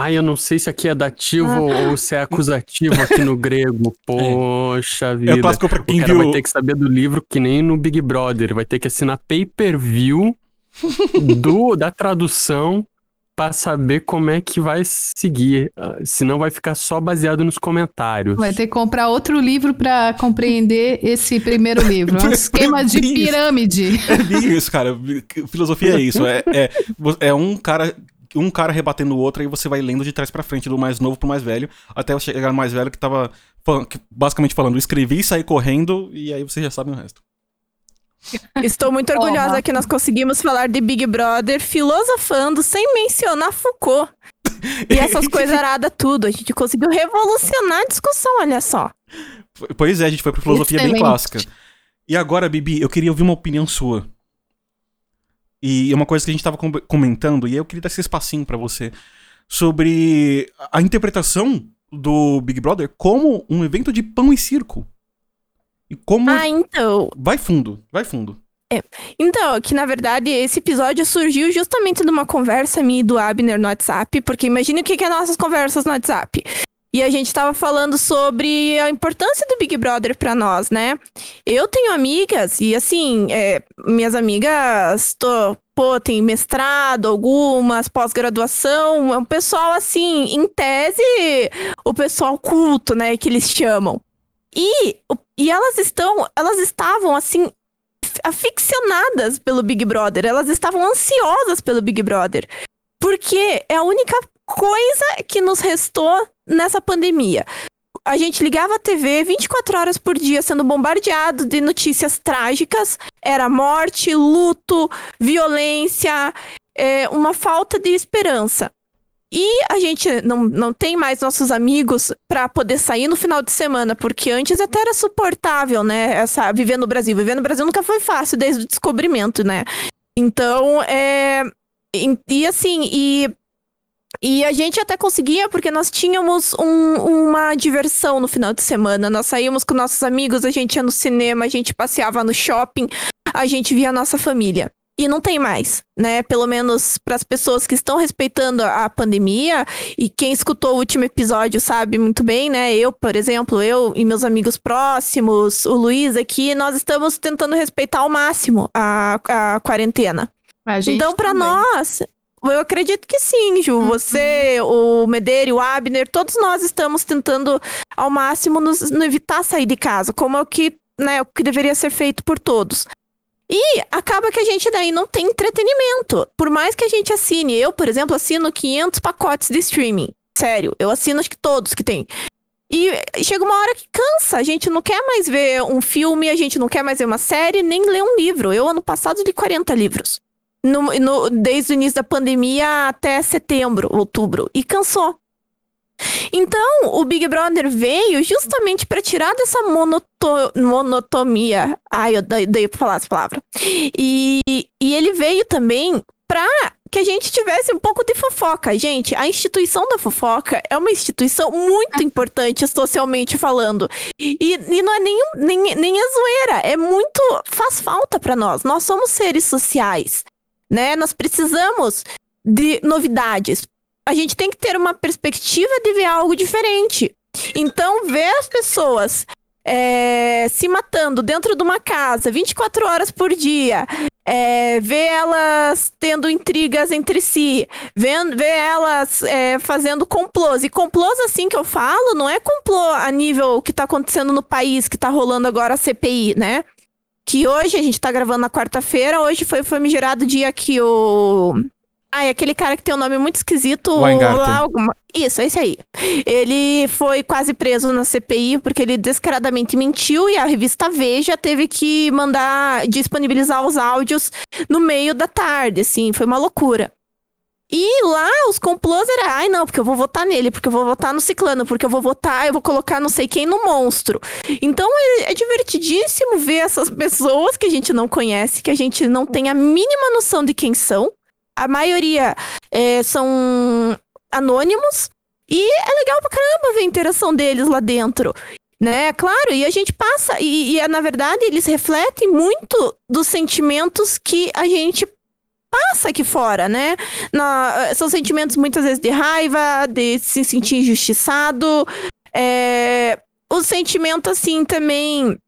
Ai, eu não sei se aqui é dativo Ah. ou se é acusativo aqui no (laughs) grego. Poxa vida. É clássico pra O quem cara viu. vai ter que saber do livro que nem no Big Brother. Vai ter que assinar pay-per-view (laughs) do, da tradução pra saber como é que vai seguir. Ah, Senão vai ficar só baseado nos comentários. Vai ter que comprar outro livro pra compreender esse primeiro livro. (laughs) É um esquema de pirâmide. É isso, cara. Filosofia é isso. É, é, é um cara. Um cara rebatendo o outro, aí você vai lendo de trás pra frente, do mais novo pro mais velho, até chegar no mais velho que tava falando- que- basicamente falando, escrevi, saí correndo, e aí você já sabe o resto. Estou muito orgulhosa Porra. que nós conseguimos falar de Big Brother filosofando sem mencionar Foucault. E essas (laughs) coisas aradas tudo. A gente conseguiu revolucionar a discussão, olha só. Pois é, a gente foi pra filosofia bem Excelente. clássica. E agora, Bibi, eu queria ouvir uma opinião sua. E é uma coisa que a gente tava com- comentando, e eu queria dar esse espacinho pra você, sobre a interpretação do Big Brother como um evento de pão e circo. E como. Ah, então. Vai fundo, vai fundo. Então, que na verdade esse episódio surgiu justamente de uma conversa minha e do Abner no WhatsApp, porque imagine o que que é nossas conversas no WhatsApp. E a gente tava falando sobre a importância do Big Brother pra nós, né? Eu tenho amigas, e assim, é, minhas amigas, tô, pô, tem mestrado, algumas, pós-graduação, é um pessoal assim, em tese, o pessoal culto, né, que eles chamam. E, e elas estão, elas estavam assim, aficionadas pelo Big Brother, elas estavam ansiosas pelo Big Brother. Porque é a única coisa que nos restou nessa pandemia. A gente ligava a TV 24 horas por dia sendo bombardeado de notícias trágicas. Era morte, luto, violência, é, uma falta de esperança. E a gente não, não tem mais nossos amigos para poder sair no final de semana, porque antes até era suportável, né? Essa, viver no Brasil. Viver no Brasil nunca foi fácil desde o descobrimento, né? Então, é. E, e assim, e. E a gente até conseguia, porque nós tínhamos um- uma diversão no final de semana. Nós saímos com nossos amigos, a gente ia no cinema, a gente passeava no shopping, a gente via a nossa família. E não tem mais, né? Pelo menos para as pessoas que estão respeitando a pandemia, e quem escutou o último episódio sabe muito bem, né? Eu, por exemplo, eu e meus amigos próximos, o Luiz aqui, nós estamos tentando respeitar ao máximo a, a quarentena. Então, para nós, eu acredito que sim, Ju. Você, o Medeiro, o Abner, todos nós estamos tentando ao máximo nos, nos evitar sair de casa, como é o que, né, o que deveria ser feito por todos. E acaba que a gente daí não tem entretenimento. Por mais que a gente assine, eu, por exemplo, assino 500 pacotes de streaming. Sério, eu assino acho que todos que tem. E chega uma hora que cansa, a gente não quer mais ver um filme, a gente não quer mais ver uma série, nem ler um livro. Eu, ano passado, li 40 livros. No- no- desde o início da pandemia até setembro, outubro. E cansou. Então, o Big Brother veio justamente para tirar dessa monoto- monotomia. Ai, eu dei, pra falar essa palavra. E, e ele veio também para que a gente tivesse um pouco de fofoca. Gente, a instituição da fofoca é uma instituição muito importante socialmente falando. E, e não é nem, nem, nem a zoeira, é muito. faz falta para nós. Nós somos seres sociais, né? Nós precisamos de novidades. A gente tem que ter uma perspectiva de ver algo diferente. Então, ver as pessoas é, se matando dentro de uma casa 24 horas por dia, é, ver elas tendo intrigas entre si, ver, ver elas é, fazendo complôs. E complôs, assim que eu falo, não é complô a nível que tá acontecendo no país, que tá rolando agora a CPI, né? Que hoje, a gente tá gravando na quarta-feira, hoje foi o famigerado dia que o ah, é aquele cara que tem um nome muito esquisito. Lá, alguma... Isso, esse aí. Ele foi quase preso na CPI porque ele descaradamente mentiu e a revista Veja teve que mandar disponibilizar os áudios no meio da tarde, assim, foi uma loucura. E lá os complôs era, ai não, porque eu vou votar nele, porque eu vou votar no ciclano, porque eu vou votar, eu vou colocar não sei quem no monstro. Então é, é divertidíssimo ver essas pessoas que a gente não conhece, que a gente não tem a mínima noção de quem são a maioria é, são anônimos. E é legal pra caramba ver a interação deles lá dentro. Né, claro, e a gente passa, e, e na verdade eles refletem muito dos sentimentos que a gente passa aqui fora, né? Na, são sentimentos muitas vezes de raiva, de se sentir injustiçado, é, o sentimento assim também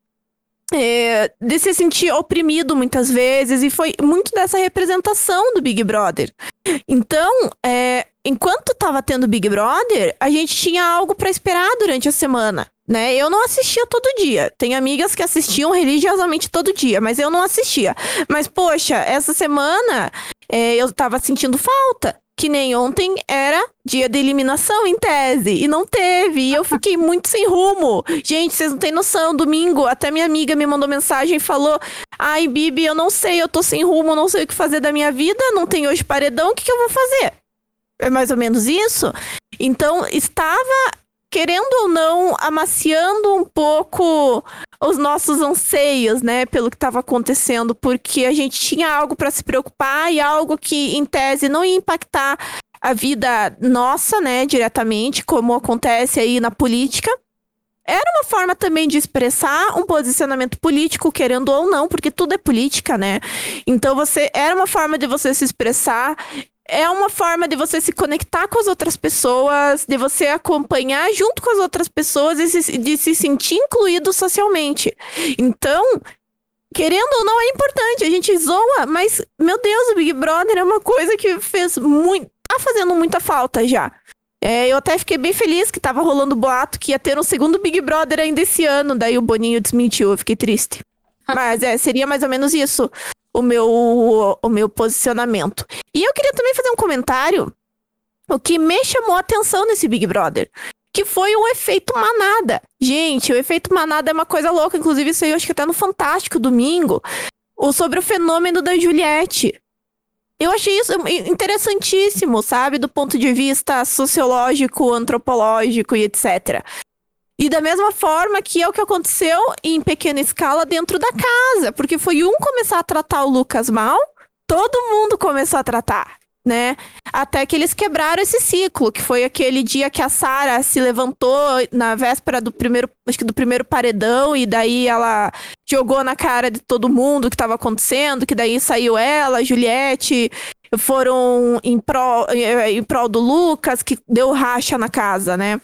é, de se sentir oprimido muitas vezes, e foi muito dessa representação do Big Brother. Então, é, enquanto tava tendo Big Brother, a gente tinha algo para esperar durante a semana. Né? Eu não assistia todo dia. Tem amigas que assistiam religiosamente todo dia, mas eu não assistia. Mas, poxa, essa semana é, eu tava sentindo falta que nem ontem era dia de eliminação em tese e não teve. E eu fiquei (laughs) muito sem rumo. Gente, vocês não têm noção. Domingo, até minha amiga me mandou mensagem e falou: Ai, Bibi, eu não sei, eu tô sem rumo, não sei o que fazer da minha vida, não tem hoje paredão, o que, que eu vou fazer? É mais ou menos isso. Então, estava querendo ou não, amaciando um pouco os nossos anseios, né, pelo que estava acontecendo, porque a gente tinha algo para se preocupar e algo que, em tese, não ia impactar a vida nossa, né, diretamente, como acontece aí na política. Era uma forma também de expressar um posicionamento político, querendo ou não, porque tudo é política, né? Então você era uma forma de você se expressar é uma forma de você se conectar com as outras pessoas, de você acompanhar junto com as outras pessoas e se, de se sentir incluído socialmente. Então, querendo ou não, é importante. A gente zoa, mas, meu Deus, o Big Brother é uma coisa que fez muito. tá fazendo muita falta já. É, eu até fiquei bem feliz que tava rolando boato que ia ter um segundo Big Brother ainda esse ano, daí o Boninho desmentiu, eu fiquei triste. Mas é, seria mais ou menos isso o meu, o meu posicionamento. E eu queria também fazer um comentário, o que me chamou a atenção nesse Big Brother, que foi o efeito manada. Gente, o efeito manada é uma coisa louca, inclusive isso aí eu acho que até no Fantástico domingo, o, sobre o fenômeno da Juliette. Eu achei isso interessantíssimo, sabe? Do ponto de vista sociológico, antropológico e etc. E da mesma forma que é o que aconteceu em pequena escala dentro da casa, porque foi um começar a tratar o Lucas mal, todo mundo começou a tratar, né? Até que eles quebraram esse ciclo, que foi aquele dia que a Sara se levantou na véspera do primeiro, acho que do primeiro paredão e daí ela jogou na cara de todo mundo o que estava acontecendo, que daí saiu ela, Juliette, foram em prol, em prol do Lucas, que deu racha na casa, né?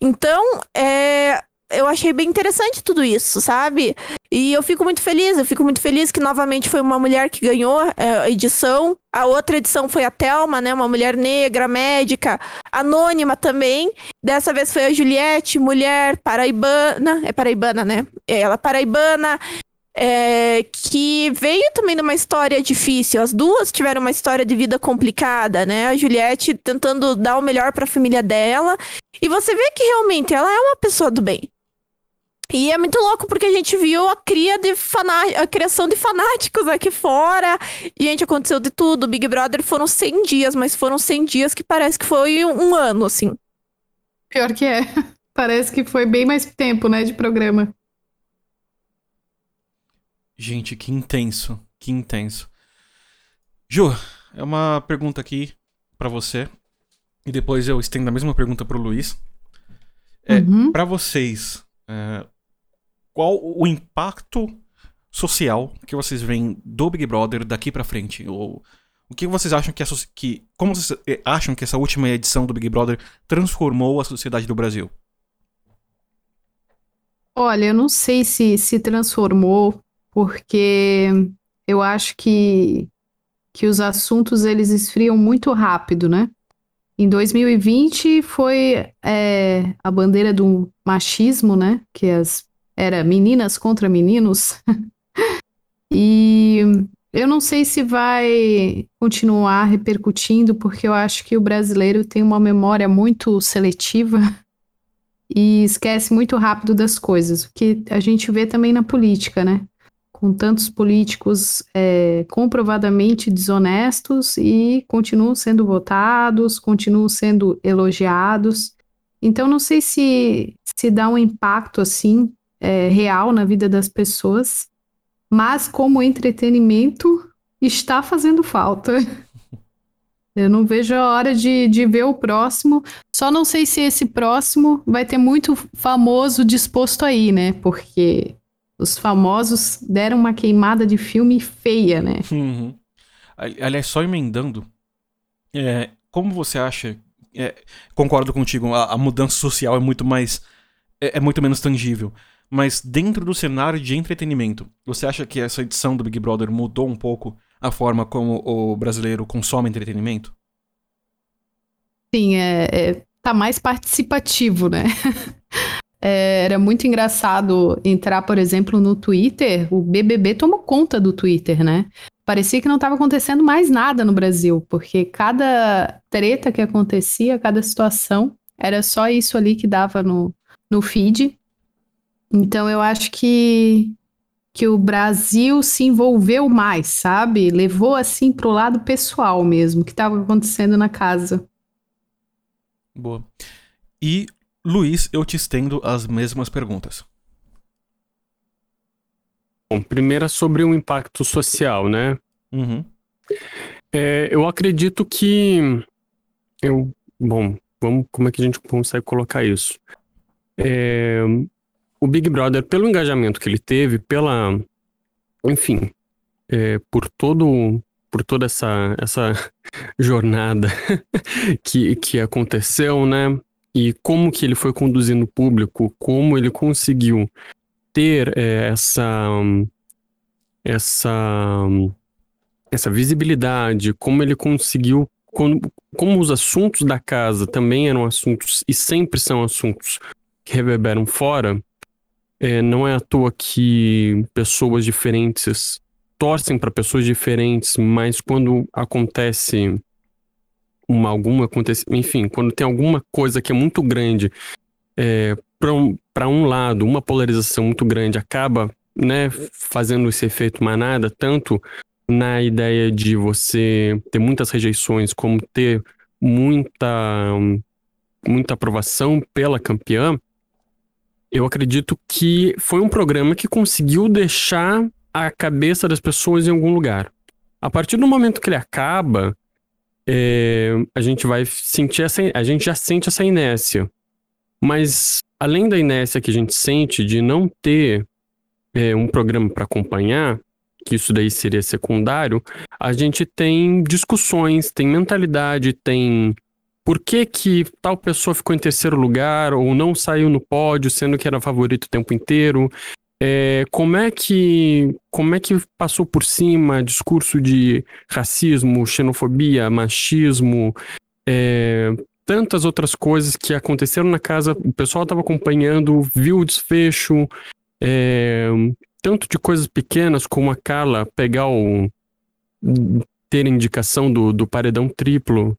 Então, é, eu achei bem interessante tudo isso, sabe? E eu fico muito feliz, eu fico muito feliz que novamente foi uma mulher que ganhou é, a edição. A outra edição foi a Thelma, né? Uma mulher negra, médica, anônima também. Dessa vez foi a Juliette, mulher paraibana. É paraibana, né? Ela paraibana, é, que veio também de uma história difícil. As duas tiveram uma história de vida complicada, né? A Juliette tentando dar o melhor para a família dela. E você vê que realmente ela é uma pessoa do bem. E é muito louco porque a gente viu a cria de a criação de fanáticos aqui fora. Gente, aconteceu de tudo. Big Brother foram 100 dias, mas foram 100 dias que parece que foi um ano, assim. Pior que é. (laughs) Parece que foi bem mais tempo, né, de programa. Gente, que intenso, que intenso. Ju, é uma pergunta aqui para você. E depois eu estendo a mesma pergunta pro Luiz. É, uhum. para vocês, é, qual o impacto social que vocês veem do Big Brother daqui para frente? Ou o que vocês acham que, a, que como vocês é, acham que essa última edição do Big Brother transformou a sociedade do Brasil? Olha, eu não sei se se transformou, porque eu acho que, que os assuntos eles esfriam muito rápido, né? Em 2020 foi é, a bandeira do machismo, né? Que as, era meninas contra meninos. (laughs) e eu não sei se vai continuar repercutindo, porque eu acho que o brasileiro tem uma memória muito seletiva (laughs) e esquece muito rápido das coisas, o que a gente vê também na política, né? Com tantos políticos é, comprovadamente desonestos e continuam sendo votados, continuam sendo elogiados. Então, não sei se, se dá um impacto assim é, real na vida das pessoas, mas como entretenimento está fazendo falta. (laughs) Eu não vejo a hora de, de ver o próximo. Só não sei se esse próximo vai ter muito famoso disposto aí, né? Porque os famosos deram uma queimada de filme feia, né? Uhum. Aliás, só emendando, é, como você acha? É, concordo contigo, a, a, mudança social é muito mais. É, é muito menos tangível. Mas dentro do cenário de entretenimento, você acha que essa edição do Big Brother mudou um pouco a forma como o brasileiro consome entretenimento? Sim, é, é tá mais participativo, né? (laughs) é, era muito engraçado entrar, por exemplo, no Twitter. O BBB tomou conta do Twitter, né? Parecia que não estava acontecendo mais nada no Brasil, porque cada treta que acontecia, cada situação, era só isso ali que dava no, no feed. Então eu acho que que o Brasil se envolveu mais, sabe? Levou assim pro lado pessoal mesmo, que estava acontecendo na casa. Boa. E Luiz, eu te estendo as mesmas perguntas. Bom, primeira sobre o impacto social, né? Uhum. É, eu acredito que eu, bom, vamos, como é que a gente consegue colocar isso? É, o Big Brother, pelo engajamento que ele teve, pela. Enfim, é, por todo. Por toda essa, essa (laughs) jornada (laughs) que, que aconteceu, né? E como que ele foi conduzindo o público, como ele conseguiu ter é, essa, essa, essa visibilidade, como ele conseguiu, como, como os assuntos da casa também eram assuntos e sempre são assuntos que reverberam fora, é, não é à toa que pessoas diferentes torcem para pessoas diferentes, mas quando acontece uma alguma acontece, enfim, quando tem alguma coisa que é muito grande é, para um, um lado, uma polarização muito grande acaba, né, fazendo esse efeito manada, tanto na ideia de você ter muitas rejeições, como ter muita muita aprovação pela campeã, eu acredito que foi um programa que conseguiu deixar a cabeça das pessoas em algum lugar. A partir do momento que ele acaba, é, a gente vai sentir essa, a gente já sente essa inércia. Mas além da inércia que a gente sente de não ter é, um programa para acompanhar, que isso daí seria secundário, a gente tem discussões, tem mentalidade, tem por que, que tal pessoa ficou em terceiro lugar ou não saiu no pódio, sendo que era favorito o tempo inteiro. É, como é que como é que passou por cima discurso de racismo, xenofobia, machismo, é, tantas outras coisas que aconteceram na casa, o pessoal estava acompanhando, viu o desfecho, é, tanto de coisas pequenas como a Carla pegar o ter indicação do, do paredão triplo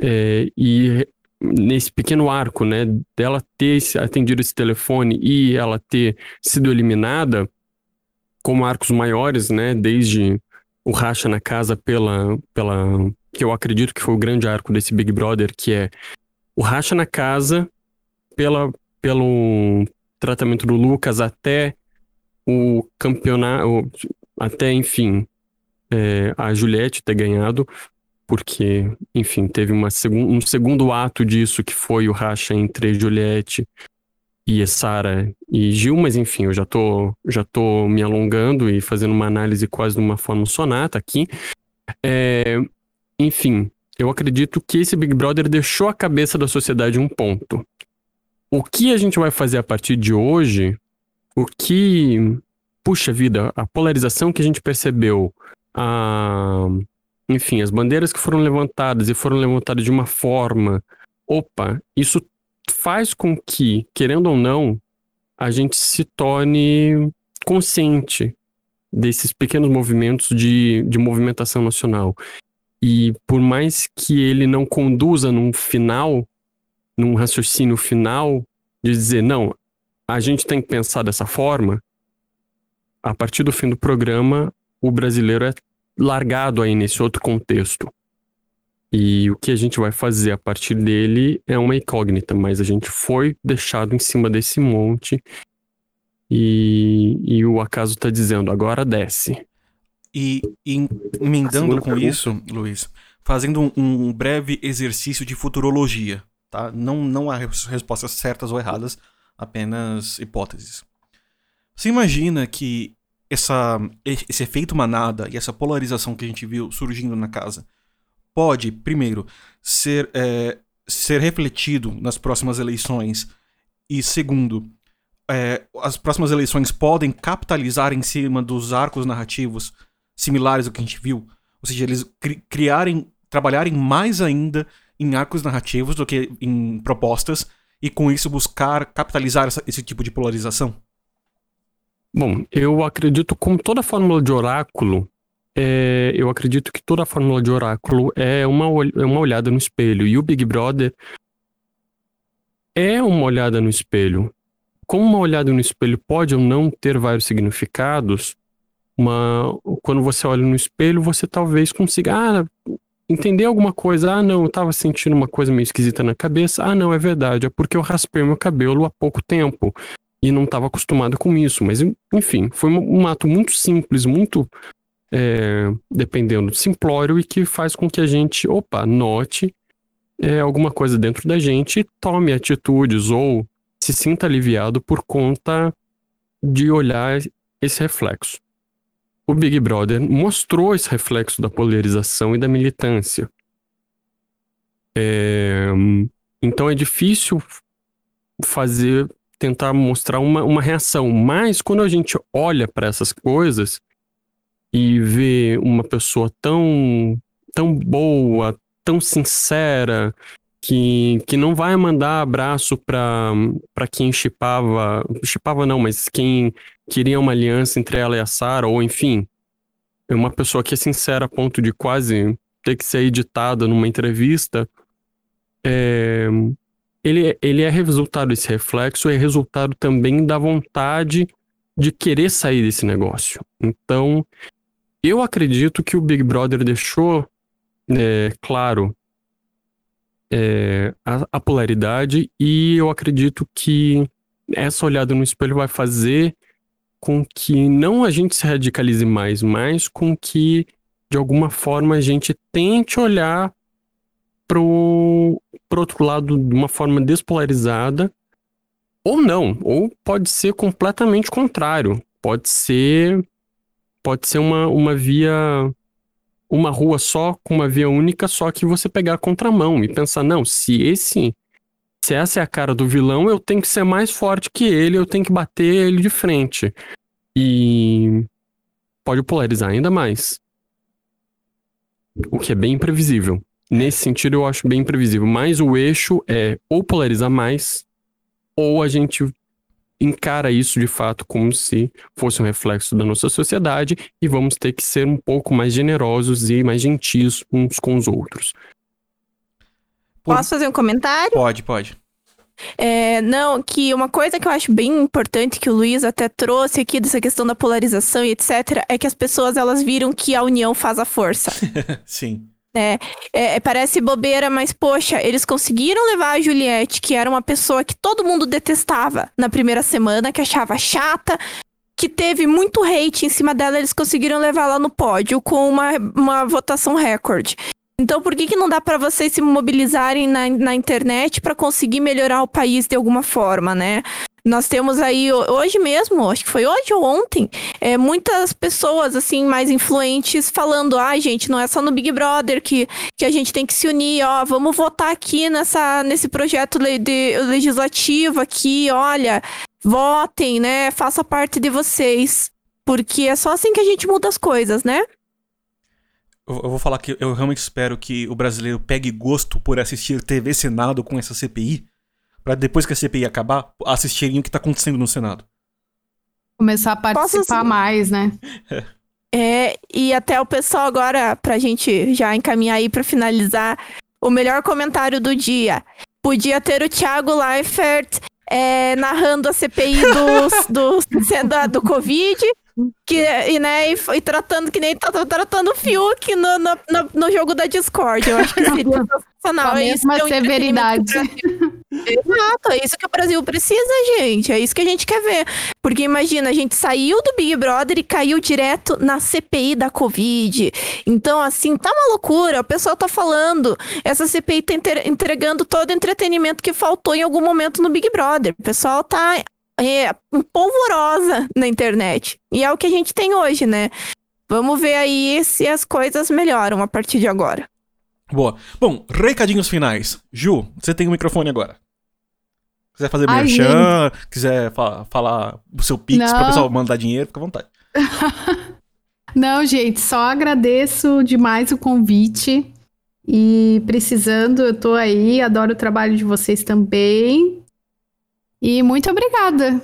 é, e nesse pequeno arco, né, dela ter atendido esse telefone e ela ter sido eliminada, como arcos maiores, né, desde o racha na casa pela, pela, que eu acredito que foi o grande arco desse Big Brother, que é o racha na casa pela, pelo tratamento do Lucas até o campeonato, até enfim, é, a Juliette ter ganhado, porque, enfim, teve uma segun, um segundo ato disso que foi o racha entre Juliette e Sara e Gil, mas enfim, eu já tô, já tô me alongando e fazendo uma análise quase de uma forma sonata aqui. É, enfim, eu acredito que esse Big Brother deixou a cabeça da sociedade um ponto. O que a gente vai fazer a partir de hoje o que. Puxa vida, a polarização que a gente percebeu, a, enfim, as bandeiras que foram levantadas e foram levantadas de uma forma. Opa, isso faz com que, querendo ou não, a gente se torne consciente desses pequenos movimentos de, de movimentação nacional. E por mais que ele não conduza num final, num raciocínio final, de dizer, não, a gente tem que pensar dessa forma, a partir do fim do programa, o brasileiro é largado aí nesse outro contexto. E o que a gente vai fazer a partir dele é uma incógnita, mas a gente foi deixado em cima desse monte e, e o acaso está dizendo, agora desce. E, e emendando com isso, Luiz, fazendo um, um, breve exercício de futurologia, tá? Não, não há respostas certas ou erradas, apenas hipóteses. Você imagina que essa, esse efeito manada e essa polarização que a gente viu surgindo na casa pode, primeiro, ser, é, ser refletido nas próximas eleições e, segundo, é, as próximas eleições podem capitalizar em cima dos arcos narrativos similares ao que a gente viu. Ou seja, eles cri criarem, trabalharem mais ainda em arcos narrativos do que em propostas e com isso buscar capitalizar essa, esse tipo de polarização? Bom, eu acredito como toda fórmula de oráculo, é, eu acredito que toda fórmula de oráculo é uma, é uma olhada no espelho. E o Big Brother é uma olhada no espelho. Como uma olhada no espelho pode ou não ter vários significados, uma, quando você olha no espelho, você talvez consiga ah, entender alguma coisa. Ah, não, eu tava sentindo uma coisa meio esquisita na cabeça. Ah, não, é verdade, é porque eu raspei meu cabelo há pouco tempo e não estava acostumado com isso. Mas, enfim, foi um, ato muito simples, muito é, dependendo, simplório e que faz com que a gente, opa, note é, alguma coisa dentro da gente e tome atitudes ou se sinta aliviado por conta de olhar esse reflexo o Big Brother mostrou esse reflexo da polarização e da militância. É, então é difícil fazer, tentar mostrar uma, uma reação, mas quando a gente olha para essas coisas e vê uma pessoa tão, tão boa, tão sincera, que, que não vai mandar abraço para quem chipava, chipava não, mas quem queria uma aliança entre ela e a Sarah, ou enfim, é uma pessoa que é sincera a ponto de quase ter que ser editada numa entrevista, é, ele, ele é resultado desse reflexo, é resultado também da vontade de querer sair desse negócio. Então, eu acredito que o Big Brother deixou é, claro é, a, a, polaridade e eu acredito que essa olhada no espelho vai fazer com que não a gente se radicalize mais, mas com que de alguma forma a gente tente olhar pro, pro outro lado de uma forma despolarizada ou não, ou pode ser completamente contrário, pode ser pode ser uma, uma via uma rua só com uma via única, só que você pegar a contramão e pensar, não, se esse se essa é a cara do vilão, eu tenho que ser mais forte que ele, eu tenho que bater ele de frente. E pode polarizar ainda mais. O que é bem imprevisível. Nesse sentido, eu acho bem imprevisível. Mas o eixo é ou polarizar mais, ou a gente encara isso de fato como se fosse um reflexo da nossa sociedade e vamos ter que ser um pouco mais generosos e mais gentis uns com os outros. Por... Posso fazer um comentário? Pode, pode. É, não, que uma coisa que eu acho bem importante que o Luiz até trouxe aqui dessa questão da polarização e etc, é que as pessoas elas viram que a união faz a força. (laughs) Sim. É, é, parece bobeira, mas poxa, eles conseguiram levar a Juliette, que era uma pessoa que todo mundo detestava na primeira semana, que achava chata, que teve muito hate em cima dela, eles conseguiram levar ela no pódio com uma, uma votação recorde. Então, por que, que não dá para vocês se mobilizarem na, na internet para conseguir melhorar o país de alguma forma, né? Nós temos aí, hoje mesmo, acho que foi hoje ou ontem, é, muitas pessoas, assim, mais influentes falando, ah, gente, não é só no Big Brother que, que a gente tem que se unir, ó, vamos votar aqui nessa, nesse projeto de, legislativo aqui, olha, votem, né? Faça parte de vocês. Porque é só assim que a gente muda as coisas, né? Eu, vou falar que eu realmente espero que o brasileiro pegue gosto por assistir TV Senado com essa CPI, Pra depois que a CPI acabar, assistirem o que tá acontecendo no Senado. Começar a participar mais, né? É, e até o pessoal agora, pra gente já encaminhar aí pra finalizar, o melhor comentário do dia. Podia ter o Thiago Leifert é, narrando a CPI do, (laughs) do, do Covid que, e, né, e, e tratando que nem tá tratando o Fiuk no, no, no, no jogo da Discord. Eu acho que seria sensacional. Com a É mesma é severidade. Exato, é isso que o Brasil precisa, gente. É isso que a gente quer ver. Porque imagina, a gente saiu do Big Brother e caiu direto na CPI da Covid. Então, assim, tá uma loucura. O pessoal tá falando. Essa CPI tá entre- entregando todo o entretenimento que faltou em algum momento no Big Brother. O pessoal tá é, polvorosa na internet. E é o que a gente tem hoje, né? Vamos ver aí se as coisas melhoram a partir de agora. Boa. Bom, recadinhos finais. Ju, você tem o microfone agora. Quiser fazer Ai, merchan, quiser fa- falar o seu pix Não. pra pessoal mandar dinheiro, fica à vontade. (laughs) Não, gente, só agradeço demais o convite. E precisando, eu tô aí, adoro o trabalho de vocês também. E muito obrigada.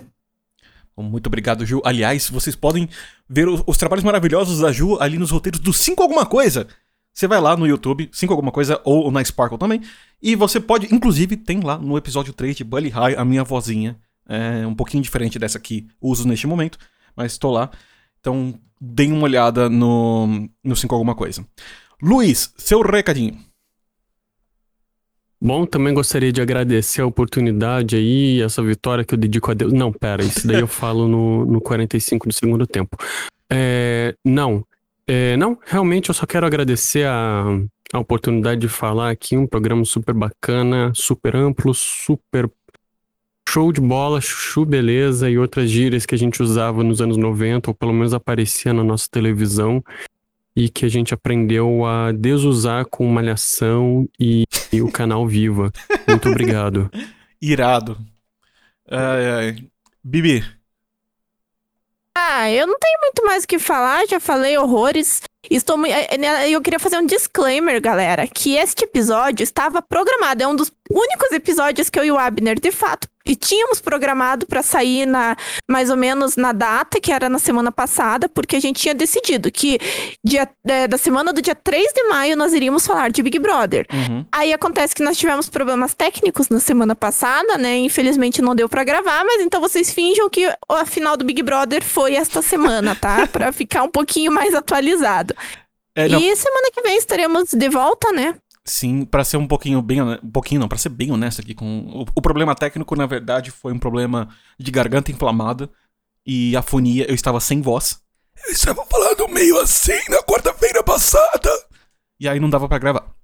Muito obrigado, Ju. Aliás, vocês podem ver o- os trabalhos maravilhosos da Ju ali nos roteiros do 5 alguma coisa. Você vai lá no YouTube, 5 alguma coisa, ou na Sparkle também. E você pode, inclusive, tem lá no episódio 3 de Bully High a minha vozinha. É um pouquinho diferente dessa que uso neste momento, mas tô lá. Então, deem uma olhada no, no 5 alguma coisa. Luiz, seu recadinho. Bom, também gostaria de agradecer a oportunidade aí, essa vitória que eu dedico a Deus. Não, pera, isso daí eu falo no, no 45 do segundo tempo. É, não, é, não, realmente eu só quero agradecer a, a oportunidade de falar aqui, um programa super bacana, super amplo, super show de bola, chuchu beleza e outras gírias que a gente usava nos anos 90, ou pelo menos aparecia na nossa televisão, e que a gente aprendeu a desusar com Malhação e, e o canal Viva. Muito obrigado. (laughs) Irado. Ai, ai. Bibi, Ah, eu não tenho muito mais o que falar, já falei horrores. Estou eh, eh, Eu queria fazer um disclaimer, galera, que este episódio estava programado. É um dos únicos episódios que eu e o Abner, de fato, e tínhamos programado para sair na mais ou menos na data, que era na semana passada, porque a gente tinha decidido que dia, eh, da semana do dia 3 de maio nós iríamos falar de Big Brother. uhum. Aí acontece que nós tivemos problemas técnicos na semana passada, né? Infelizmente não deu pra gravar, mas então vocês finjam que a final do Big Brother foi esta semana, tá? (laughs) Pra ficar um pouquinho mais atualizado. É, E semana que vem estaremos de volta, né? Sim, pra ser um pouquinho bem, um pouquinho não, para ser bem honesto aqui com o, o problema técnico, na verdade, foi um problema de garganta inflamada e afonia, eu estava sem voz. Eu estava falando meio assim na quarta-feira passada. E aí não dava pra gravar.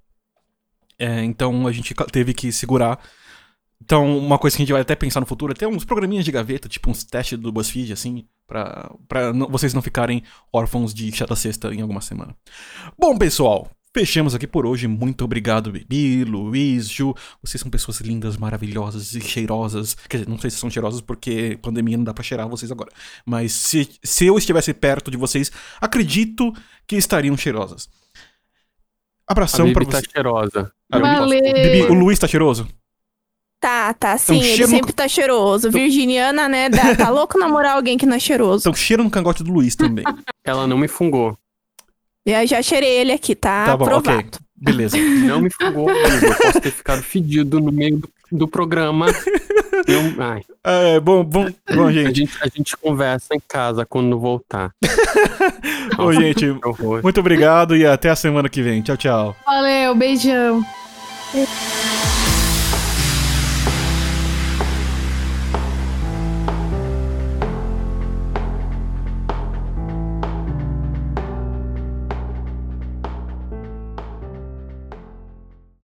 É, então a gente teve que segurar. Então, uma coisa que a gente vai até pensar no futuro é ter uns programinhas de gaveta, tipo uns testes do BuzzFeed, assim, pra, pra não- vocês não ficarem órfãos de chata sexta em alguma semana. Bom, pessoal, fechamos aqui por hoje. Muito obrigado, Bibi, Luiz, Ju. Vocês são pessoas lindas, maravilhosas e cheirosas. Quer dizer, não sei se são cheirosas porque pandemia não dá pra cheirar vocês agora. Mas se, se eu estivesse perto de vocês, acredito que estariam cheirosas. A Abração pra Bibi tá vocês. cheirosa. Ah, Bibi, Valeu. Bibi, o Luiz tá cheiroso? Tá, tá, sim, ele cheiro no- sempre tá cheiroso. Virginiana, né? dá- tá louco namorar alguém que não é cheiroso. Então cheira no cangote do Luiz também. Ela não me fungou. Eu já cheirei ele aqui, tá? Tá bom, aprovado. ok. Beleza. Não me amigo. Eu posso ter ficado fedido no meio do, do programa. Eu- ai, É, bom, bom, bom, a, gente. gente, a gente conversa em casa quando voltar. (laughs) Ô, gente, muito obrigado e até a semana que vem. Tchau, tchau. Valeu, beijão. Beijo.